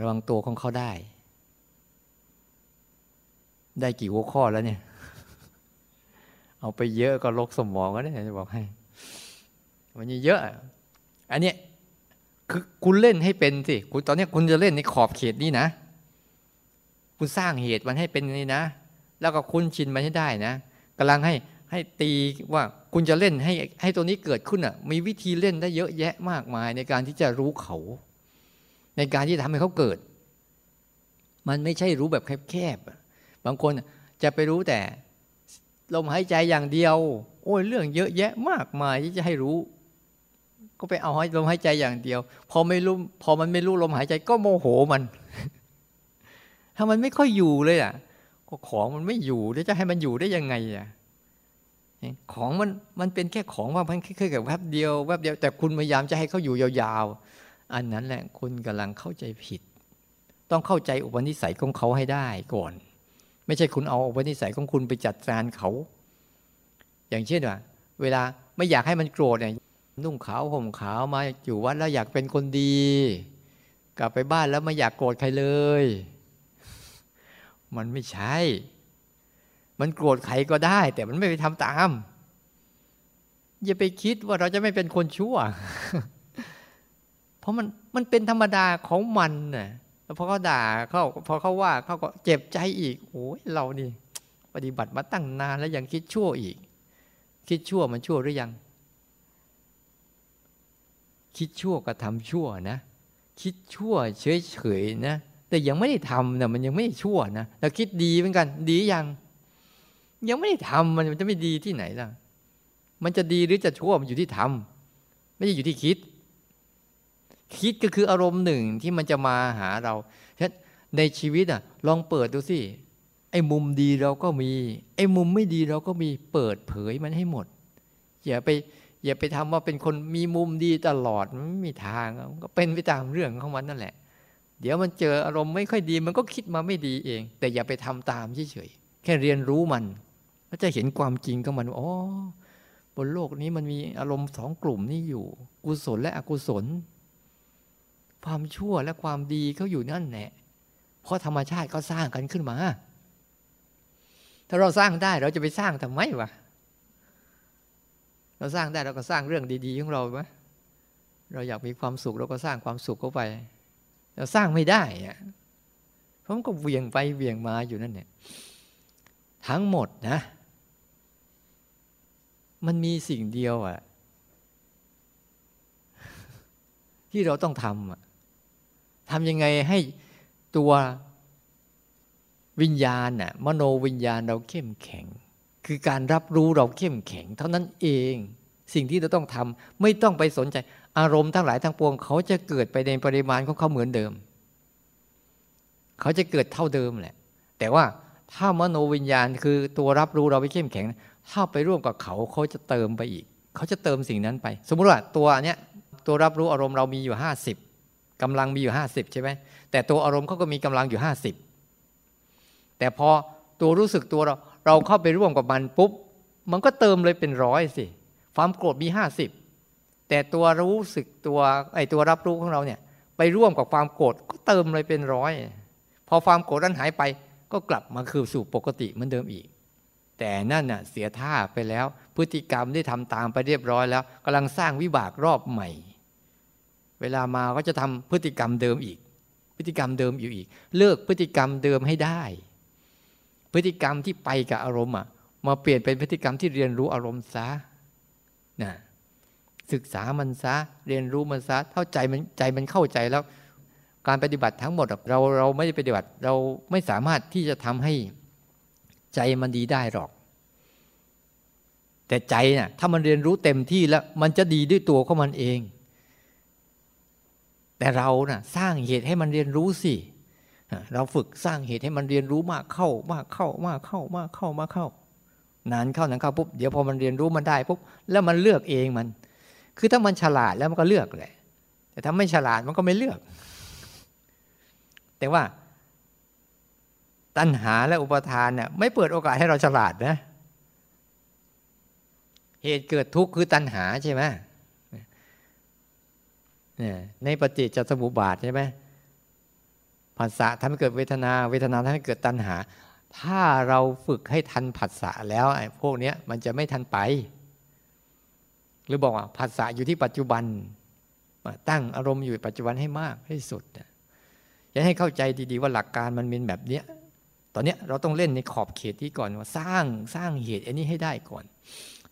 ระวังตัวของเขาได้ ได้กี่หัวข้อแล้วเนี่ย เอาไปเยอะก็ลกสมองก็ได้จะบอกให้ มันเยอะ อันนี้คือคุณเล่นให้เป็นสิคุณตอนนี้คุณจะเล่นในขอบเขตนี้นะ คุณสร้างเหตุมันให้เป็นนี่นะ แล้วก็คุณชินมันให้ได้นะกำลังให้ให้ตีว่าคุณจะเล่นให้ให้ตัวนี้เกิดขึ้นอะ มีวิธีเล่นได้เยอะแยะมากมายในการที่จะรู้เขา ในการที่ทำให้เขาเกิด มันไม่ใช่รู้แบบแคบๆบางคนจะไปรู้แต่ลมหายใจอย่างเดียว โอ้ยเรื่องเยอะแยะมากมายที่จะให้รู้ ก็ไปเอาให้ลมหายใจอย่างเดียว พอไม่รู้พอมันไม่รู้ลมหายใจก็โมโหมัน ถ้ามันไม่ค่อยอยู่เลยอะ ก็ของมันไม่อยู่แล้วจะให้มันอยู่ได้ยังไงอะของมันมันเป็นแค่ของว่ามันแค่แค่แวบเดียวแวบเดียวแต่คุณพยายามจะให้เขาอยู่ยาวๆ อันนั้นแหละคุณกำลังเข้าใจผิด ต้องเข้าใจอุปนิสัยของเขาให้ได้ก่อน ไม่ใช่คุณเอาอุปนิสัยของคุณไปจัดการเขา อย่างเช่นว่า เวลาไม่อยากให้มันโกรธเนี่ยนุ่งขาวห่มขาวมาอยู่วัดแล้วอยากเป็นคนดี กลับไปบ้านแล้วไม่อยากโกรธใครเลย มันไม่ใช่ มันโกรธใครก็ได้ แต่มันไม่ไปทำตาม อย่าไปคิดว่าเราจะไม่เป็นคนชั่ว เพราะมันมันเป็นธรรมดาของมันน่ะแล้วพอเขาด่าเขาพอเขาว่าเขาก็เจ็บใจอีกโอ้ยเรานี่ ปฏิบัติมาตั้งนานแล้วยังคิดชั่วอีก คิดชั่วมันชั่วหรือยัง คิดชั่วก็ทำชั่วนะ คิดชั่วเฉยๆนะ แต่ยังไม่ได้ทำนะมันยังไม่ชั่วนะแต่คิดดีเหมือนกัน ดียัง ยังไม่ได้ทำมันจะไม่ดีที่ไหนล่ะ มันจะดีหรือจะชั่วมันอยู่ที่ทำไม่ใช่อยู่ที่คิด คิดก็คืออารมณ์หนึ่งที่มันจะมาหาเราฉะนั้นในชีวิตอะ ลองเปิดดูสิไอ้มุมดีเราก็มี ไอ้มุมไม่ดีเราก็มีเปิดเผยมันให้หมด อย่าไป อย่าไปทำว่าเป็นคนมีมุมดีตลอดมันไม่มีทาง ก็เป็นไปตามเรื่องของมันนั่นแหละ เดี๋ยวมันเจออารมณ์ไม่ค่อยดี มันก็คิดมาไม่ดีเอง แต่อย่าไปทำตามเฉยๆแค่เรียนรู้มันก็จะเห็นความจริงของมันอ๋อบนโลกนี้มันมีอารมณ์สองกลุ่มนี้อยู่ กุศลและอกุศล ความชั่วและความดีเขาอยู่นั่นแหละเพราะธรรมชาติเขาสร้างกันขึ้นมา ถ้าเราสร้างได้เราจะไปสร้างทำไมวะเราสร้างได้เราก็สร้างเรื่องดีๆของเราไหมเราอยากมีความสุขเราก็สร้างความสุขเข้าไป เราสร้างไม่ได้อะเพราะมันก็เวียงไปเวียงมาอยู่นั่นเนี่ยทั้งหมดนะ มันมีสิ่งเดียวอะที่เราต้องทำอะทำยังไงให้ตัววิญญาณน่ะมโนวิญญาณเราเข้มแข็ง คือการรับรู้เราเข้มแข็ง เท่านั้นเอง สิ่งที่เราต้องทำไม่ต้องไปสนใจ อารมณ์ทั้งหลายทั้งปวง เขาจะเกิดไปในปริมาณของเขาเหมือนเดิม เขาจะเกิดเท่าเดิมแหละ แต่ว่าถ้ามโนวิญญาณคือตัวรับรู้เราไปเข้มแข็ง ถ้าไปร่วมกับเขาเขาจะเติมไปอีก เขาจะเติมสิ่งนั้นไป สมมติว่าตัวเนี้ยตัวรับรู้อารมณ์เรามีอยู่ห้าสิบกำลังมีอยู่ห้าสิบใช่ไหมแต่ตัวอารมณ์เขาก็มีกำลังอยู่ห้าสิบแต่พอตัวรู้สึกตัวเราเราเข้าไปร่วมกับมันปุ๊บ มันก็เติมเลยเป็นร้อยสิ ความโกรธมีห้าสิบ แต่ตัวรู้สึกตัวไอตัวรับรู้ของเราเนี่ย ไปร่วมกับความโกรธก็เติมเลยเป็นร้อย พอความโกรธนั้นหายไปก็กลับมาคือสู่ปกติเหมือนเดิมอีก แต่นั่นน่ะเสียท่าไปแล้ว พฤติกรรมได้ทำตามไปเรียบร้อยแล้วกำลังสร้างวิบากรอบใหม่ เวลามาก็จะทำพฤติกรรมเดิมอีก พฤติกรรมเดิมอยู่อีก เลิกพฤติกรรมเดิมให้ได้ พฤติกรรมที่ไปกับอารมณ์อะมาเปลี่ยนเป็นพฤติกรรมที่เรียนรู้อารมณ์ซะนะ ศึกษามันซะเรียนรู้มันซะเท่าใจมันใจมันเข้าใจแล้ว การปฏิบัติทั้งหมดเราเราไม่ได้ปฏิบัติเราไม่สามารถที่จะทำให้ใจมันดีได้หรอก แต่ใจนะ่ะถ้ามันเรียนรู้เต็มที่แล้วมันจะดีด้วยตัวของมันเอง แต่เรานะ่ะสร้างเหตุให้มันเรียนรู้สิเราฝึกสร้างเหตุให้มันเรียนรู้มากเข้ามากเข้ามากเข้ามากเข้ามากเข้านานเข้านานเข้าปุ๊บเดี๋ยวพอมันเรียนรู้มันได้ปุ๊บแล้วมันเลือกเองมัน คือถ้ามันฉลาดแล้วมันก็เลือกแหละ แต่ถ้าไม่ฉลาดมันก็ไม่เลือก แต่ว่า ตัณหาและอุปทานเนี่ยไม่เปิดโอกาสให้เราฉลาดนะ เหตุเกิดทุกข์คือตัณหาใช่ไหมเนี่ยในปฏิจจสมุปบาทใช่ไหมภาษาทำให้เกิดเวทนา เวทนาทำให้เกิดตัณหา ถ้าเราฝึกให้ทันผัสสะแล้วไอ้พวกเนี้ยมันจะไม่ทันไป หรือบอกว่าผัสสะอยู่ที่ปัจจุบัน ตั้งอารมณ์อยู่ปัจจุบันให้มากให้สุดอยากให้เข้าใจดีๆว่าหลักการมันเป็นแบบเนี้ยตอนนี้เราต้องเล่นในขอบเขตที่ก่อนว่าสร้างสร้างเหตุอันนี้ให้ได้ก่อน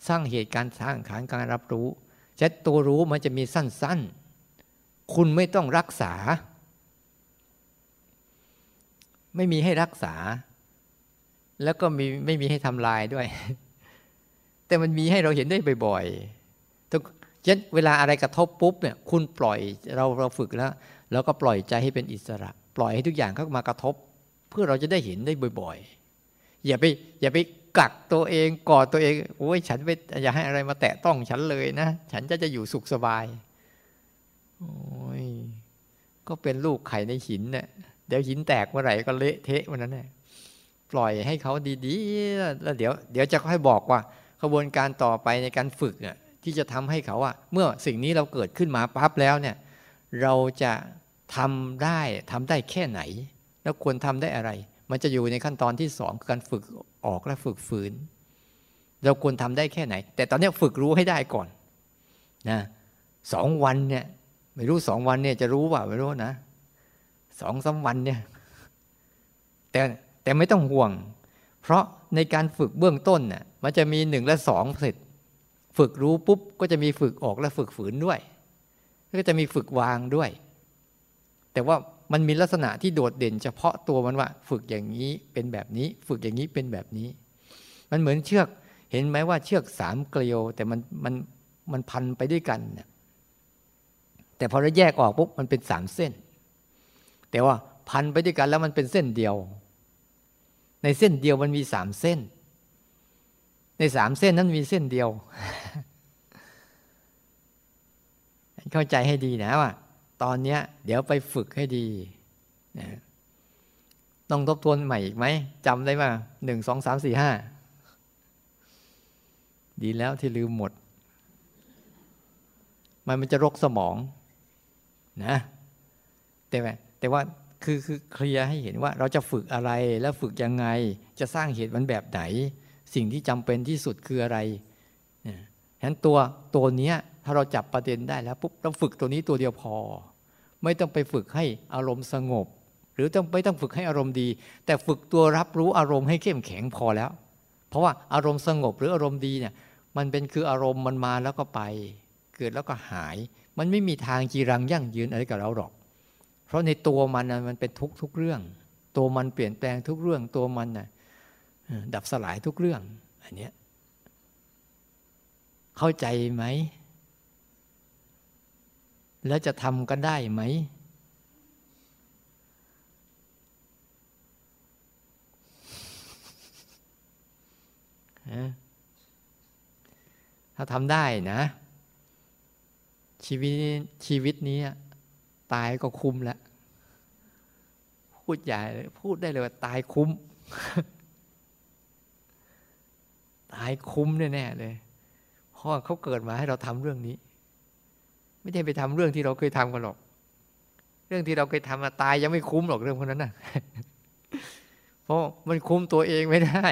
สร้างเหตุการสร้างขานการรับรู้เช็ตัวรู้มันจะมีสั้นๆ คุณไม่ต้องรักษา ไม่มีให้รักษา แล้วก็มีไม่มีให้ทำลายด้วย แต่มันมีให้เราเห็นได้บ่อยๆ ฉะนั้นเวลาอะไรกระทบปุ๊บเนี่ยคุณปล่อยเราเราฝึกแล้ว แล้วก็ปล่อยใจให้เป็นอิสระ ปล่อยให้ทุกอย่างเข้ามากระทบ เพื่อเราจะได้เห็นได้บ่อยๆ อย่าไปอย่าไปกักตัวเองกอดตัวเองโอ้ยฉันไม่อย่าให้อะไรมาแตะต้องฉันเลยนะ ฉันจะจะอยู่สุขสบายโอ้ยก็เป็นลูกไข่ในหินเนี่ยเดี๋ยวหินแตกเมื่อไหร่ก็เละเทะวันนั้นแน่ปล่อยให้เขาดีๆ แล้วเดี๋ยวเดี๋ยวจะค่อยบอกว่าขบวนการต่อไปในการฝึกเนี่ย ที่จะทำให้เขาอะเมื่อสิ่งนี้เราเกิดขึ้นมาปั๊บแล้วเนี่ย เราจะทำได้ทำได้แค่ไหน แล้วควรทำได้อะไร มันจะอยู่ในขั้นตอนที่สองการฝึกออกและฝึกฝืน เราควรทำได้แค่ไหน แต่ตอนนี้ฝึกรู้ให้ได้ก่อนนะสองวันเนี่ยไม่รู้สองวันเนี่ยจะรู้ว่าไม่รู้นะสองสาวันเนี่ย แต่แต่ไม่ต้องห่วง เพราะในการฝึกเบื้องต้นน่ะมันจะมีหนึ่งและสองเสร็จ ฝึกรู้ปุ๊บก็จะมีฝึกออกและฝึกฝืนด้วยก็จะมีฝึกวางด้วย แต่ว่ามันมีลักษณะที่โดดเด่น เฉพาะตัวมันว่า ฝึกอย่างนี้เป็นแบบนี้ ฝึกอย่างนี้เป็นแบบนี้ มันเหมือนเชือกเห็นไหมว่าเชือกสามเกลียว แต่มันมันมันพันไปด้วยกันเนี่ยแต่พอเราแยกออกปุ๊บมันเป็นสามเส้น แต่ว่าพันไปด้วยกันแล้วมันเป็นเส้นเดียว ในเส้นเดียวมันมีสามเส้น ในสามเส้นนั้นมีเส้นเดียว เข้าใจให้ดีนะว่า ตอนนี้เดี๋ยวไปฝึกให้ดีนะต้องทบทวนใหม่อีกไหมจำได้ไหมหนึ่งสองสามสี่ห้าดีแล้วที่ลืมหมด มันมันจะรกสมองนะแต่ว่าแต่ว่าคือคือเคลียร์ให้เห็นว่าเราจะฝึกอะไรแล้วฝึกยังไง จะสร้างเหตุมันแบบไหน สิ่งที่จำเป็นที่สุดคืออะไรเนี่ยฉะนั้นตัวตัวนี้ถ้าเราจับประเด็นได้แล้วปุ๊บเราฝึกตัวนี้ตัวเดียวพอ ไม่ต้องไปฝึกให้อารมณ์สงบ หรือต้องไม่ต้องฝึกให้อารมณ์ดี แต่ฝึกตัวรับรู้อารมณ์ให้เข้มแข็งพอแล้ว เพราะว่าอารมณ์สงบหรืออารมณ์ดีเนี่ยมันเป็นคืออารมณ์มันมาแล้วก็ไป เกิดแล้วก็หาย มันไม่มีทางจีรังยั่งยืนอะไรกับเราหรอก เพราะในตัวมันมันเป็นทุกทุกเรื่อง ตัวมันเปลี่ยนแปลงทุกเรื่องตัวมันน่ะ ดับสลายทุกเรื่อง อันเนี้ยเข้าใจไหม แล้วจะทำกันได้ไหม ถ้าทำได้นะ ชีวิตชีวิตนี้ ตายก็คุ้มแล้ว พูดใหญ่พูดได้เลยว่าตายคุ้ม ตายคุ้มแน่ๆเลยเพราะเขาเกิดมาให้เราทำเรื่องนี้ ไม่ได้ไปทำเรื่องที่เราเคยทำกันหรอก เรื่องที่เราเคยทำมาตายยังไม่คุ้มหรอกเรื่องพวกนั้นนะเพราะมันคุ้มตัวเองไม่ได้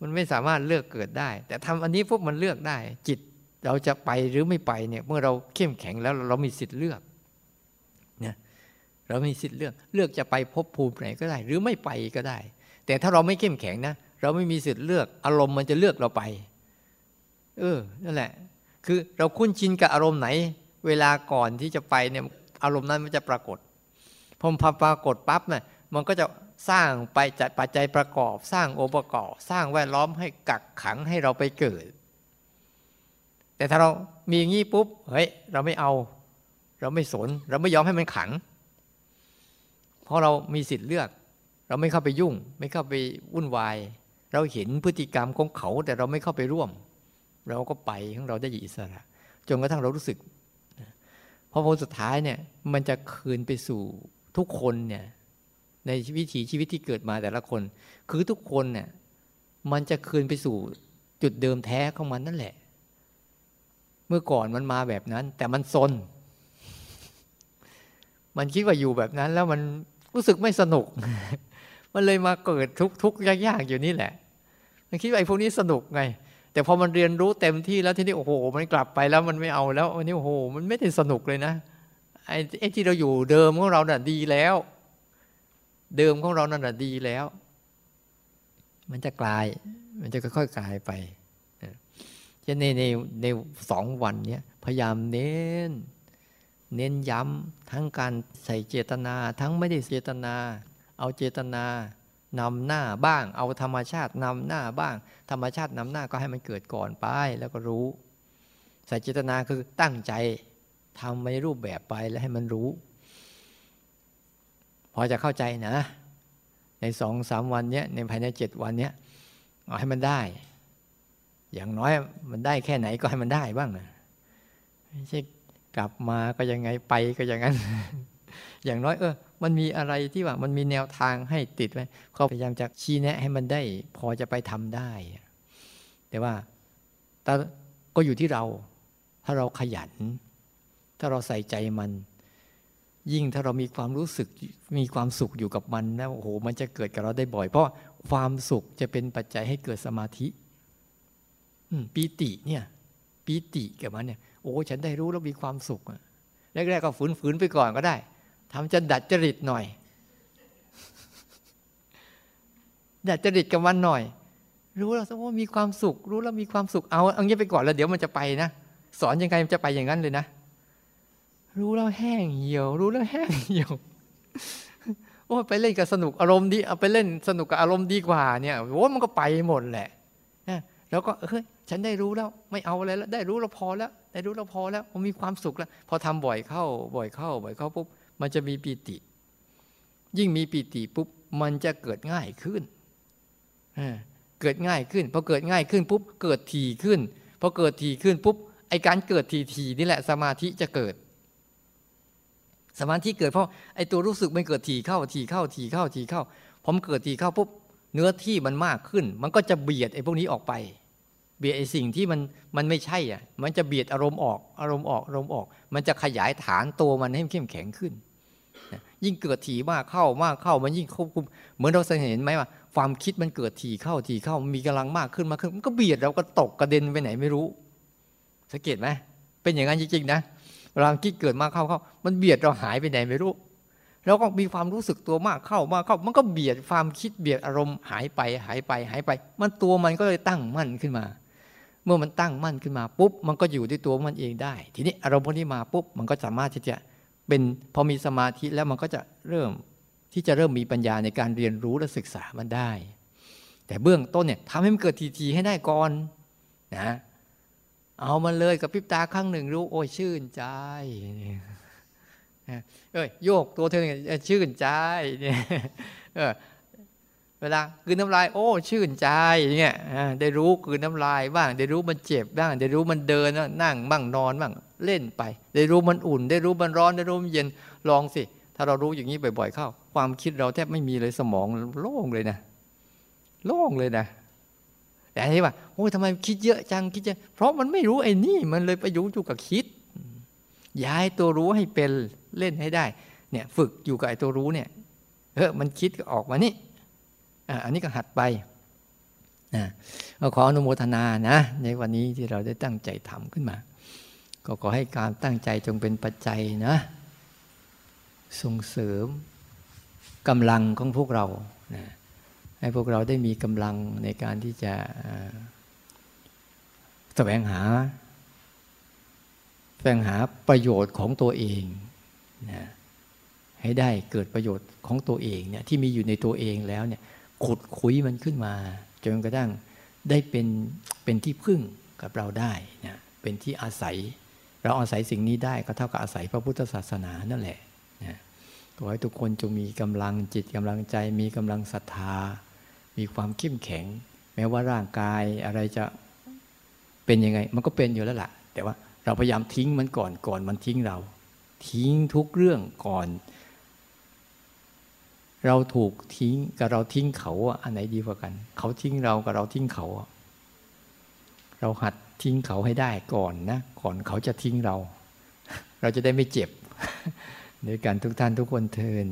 มันไม่สามารถเลือกเกิดได้ แต่ทำอันนี้พวกมันเลือกได้ จิตเราจะไปหรือไม่ไปเนี่ย เมื่อเราเข้มแข็งแล้วเรามีสิทธิ์เลือกเนี่ยเรามีสิทธิ์เลือก เลือกจะไปพบภูมิไหนก็ได้ หรือไม่ไปก็ได้ แต่ถ้าเราไม่เข้มแข็งนะ เราไม่มีสิทธิ์เลือกอารมณ์มันจะเลือกเราไป เออนั่นแหละ คือเราคุ้นชินกับอารมณ์ไหน เวลาก่อนที่จะไปเนี่ยอารมณ์นั้นมันจะปรากฏพอมปรากฏปั๊บเนี่ยมันก็จะสร้างไปจัดปัจจัยประกอบ สร้างองค์ประกอบ สร้างแวดล้อมให้กักขังให้เราไปเกิด แต่ถ้าเรามีอย่างนี้ปุ๊บเฮ้ยเราไม่เอา เราไม่สน เราไม่ยอมให้มันขัง เพราะเรามีสิทธิ์เลือก เราไม่เข้าไปยุ่ง ไม่เข้าไปวุ่นวาย เราเห็นพฤติกรรมของเขาแต่เราไม่เข้าไปร่วม เราก็ไปของเราได้อิสระ จนกระทั่งเรารู้สึกพอผลสุดท้ายเนี่ยมันจะคืนไปสู่ทุกคนเนี่ยในวิถีชีวิตที่เกิดมาแต่ละคน คือทุกคนเนี่ยมันจะคืนไปสู่จุดเดิมแท้ของมันนั่นแหละ เมื่อก่อนมันมาแบบนั้น แต่มันซน มันคิดว่าอยู่แบบนั้น แล้วมันรู้สึกไม่สนุก มันเลยมาเกิดทุกทุกยากๆอยู่นี่แหละ มันคิดว่าไอ้พวกนี้สนุกไง แต่พอมันเรียนรู้เต็มที่แล้วที่นี่โอ้โห มันกลับไปแล้วมันไม่เอาแล้วอันนี้โอ้โห มันไม่ได้สนุกเลยนะไอ้ที่เราอยู่เดิมของเราน่ะดีแล้ว เดิมของเรานั่นแหะดีแล้ว มันจะกลาย มันจะค่อยๆกลายไปจะในในในสองวันเนี้ยพยายามเน้น เน้นย้ำทั้งการใส่เจตนา ทั้งไม่ได้เจตนา เอาเจตนานำหน้าบ้าง เอาธรรมชาตินำหน้าบ้าง ธรรมชาตินำหน้าก็ให้มันเกิดก่อนไปแล้วก็รู้ใส่เจตนาคือตั้งใจทำในรูปแบบไปแล้วให้มันรู้ พอจะเข้าใจนะ ในสองสามวันเนี้ยในภายในเจ็ดวันเนี้ยเอาให้มันได้ อย่างน้อยมันได้แค่ไหนก็ให้มันได้บ้างนะไม่ใช่กลับมาก็ยังไงไปก็อย่างนั้น อย่างน้อยเออ มันมีอะไรที่ว่ามันมีแนวทางให้ติดไว้เขาพยายามจะชี้แนะให้มันได้พอจะไปทำได้ แต่ว่าแต่ก็อยู่ที่เรา ถ้าเราขยัน ถ้าเราใส่ใจมัน ยิ่งถ้าเรามีความรู้สึกมีความสุขอยู่กับมันนะโอ้โหมันจะเกิดกับเราได้บ่อย เพราะความสุขจะเป็นปัจจัยให้เกิดสมาธิปีติเนี่ยปีติกับมันเนี่ยโอ้ฉันได้รู้แล้วมีความสุขแรกๆก็ฝืนๆไปก่อนก็ได้ ทำจะดัดจริตหน่อย ดัดจริตกับมันหน่อย รู้แล้วว่ามีความสุข รู้แล้วมีความสุขเอาเอางี้ไปก่อนแล้วเดี๋ยวมันจะไปนะสอนยังไงมันจะไปอย่างนั้นเลยนะรู้แล้วแห้งเหี่ยว รู้แล้วแห้งเหี่ยวโอ้ไปเล่นกับสนุกอารมณ์ดีเอาไปเล่นสนุกกับอารมณ์ดีกว่าเนี่ยโอ้มันก็ไปหมดแหละแล้วก็เฮ้ยฉันได้รู้แล้ว ไม่เอาอะไรแล้ว ได้รู้แล้วพอแล้ว ได้รู้แล้วพอแล้วมันมีความสุขแล้ว พอทำบ่อยเข้า บ่อยเข้า บ่อยเข้าปุ๊บ มันจะมีปีติ ยิ่งมีปีติปุ๊บมันจะเกิดง่ายขึ้นเกิดง่ายขึ้นพอเกิดง่ายขึ้นปุ๊บเกิดทีขึ้นพอเกิดทีขึ้นปุ๊บไอการเกิดทีทีนี่แหละสมาธิจะเกิด สมาธิเกิดเพราะไอตัวรู้สึกมันเกิดทีเข้าทีเข้าทีเข้าทีเข้าพอมเกิดทีเข้าปุ๊บเนื้อที่มันมากขึ้น มันก็จะเบียดไอ้พวกนี้ออกไป เบียดไอ้สิ่งที่มันมันไม่ใช่อะมันจะเบียดอารมณ์ออกอารมณ์ออกอารมณ์ออก มันจะขยายฐานตัวมันให้เข้มแข็งขึ้น ยิ่งเกิดทีมากเข้ามากเข้ามันยิ่งควบคุม เหมือนเราสังเห็นไหมว่า ความคิดมันเกิดทีเข้าทีเข้ามีกำลังมากขึ้นมากขึ้นมันก็เบียดเราก็ตกกระเด็นไปไหนไม่รู้ สังเกตไหมเป็นอย่างนั้นจริงๆนะเวลาคิดเกิดมากเข้าเข้า มันเบียดเราหายไปไหนไม่รู้เราก็มีความรู้สึกตัวมากเข้ามากเข้า มันก็เบียดความคิดเบียดอารมณ์หายไปหายไปหายไป มันตัวมันก็เลยตั้งมั่นขึ้นมา เมื่อมันตั้งมั่นขึ้นมาปุ๊บมันก็อยู่ด้วยตัวมันเองได้ ทีนี้อารมณ์พวกนี้มาปุ๊บมันก็สามารถที่จะ เป็นพอมีสมาธิแล้วมันก็จะเริ่มที่จะเริ่มมีปัญญาในการเรียนรู้และศึกษามันได้ แต่เบื้องต้นเนี่ยทำให้มันเกิดทีๆให้ได้ก่อนนะเอามันเลยกับพิบตาครั้งหนึ่งรู้ โอ้ยชื่นใจเอ้ยโยกตัวเธอเนี่ยชื่นใจเนี่ย เวลาคืนน้ำลาย โอ้ชื่นใจเนี่ยได้รู้คืนน้ำลายบ้าง ได้รู้มันเจ็บบ้าง ได้รู้มันเดินนั่งบ้างนอนบ้างเล่นไป ได้รู้มันอุ่น ได้รู้มันร้อนได้รู้มันเย็นลองสิ ถ้าเรารู้อย่างนี้บ่อย ๆ เข้า ความคิดเราแทบไม่มีเลยสมองโล่งเลยนะ โล่งเลยนะแต่ที่ว่าโอ้ยทำไมคิดเยอะจังคิดเยอะเพราะมันไม่รู้ไอ้นี่มันเลยไปยุ่งอยู่กับคิด ย้ายตัวรู้ให้เป็นเล่นให้ได้ เนี่ย ฝึกอยู่กับไอ้ตัวรู้เนี่ยเออมันคิดก็ออกมานี่ อันนี้ก็หัดไปนะขออนุโมทนานะ ในวันนี้ที่เราได้ตั้งใจทำขึ้นมา ก็ขอให้การตั้งใจจงเป็นปัจจัยนะ ส่งเสริมกำลังของพวกเรานะให้พวกเราได้มีกำลังในการที่จะแสวงหา แสวงหาประโยชน์ของตัวเองนะให้ได้เกิดประโยชน์ของตัวเองเนี่ยที่มีอยู่ในตัวเองแล้วเนี่ย ขุดคุยมันขึ้นมา จนกระทั่งได้เป็นเป็นที่พึ่งกับเราได้นะเป็นที่อาศัย เราอาศัยสิ่งนี้ได้ก็เท่ากับอาศัยพระพุทธศาสนานั่นแหละนะขอให้ทุกคนจงมีกำลังจิตกำลังใจ มีกำลังศรัทธา มีความเข้มแข็ง แม้ว่าร่างกายอะไรจะเป็นยังไง มันก็เป็นอยู่แล้วล่ะ แต่ว่าเราพยายามทิ้งมันก่อนก่อนมันทิ้งเรา ทิ้งทุกเรื่องก่อน เราถูกทิ้งกับเราทิ้งเขาอันไหนดีกว่ากัน เขาทิ้งเรากับเราทิ้งเขา เราหัดทิ้งเขาให้ได้ก่อนนะ ก่อนเขาจะทิ้งเรา เราจะได้ไม่เจ็บในการทุกท่านทุกคนเทิน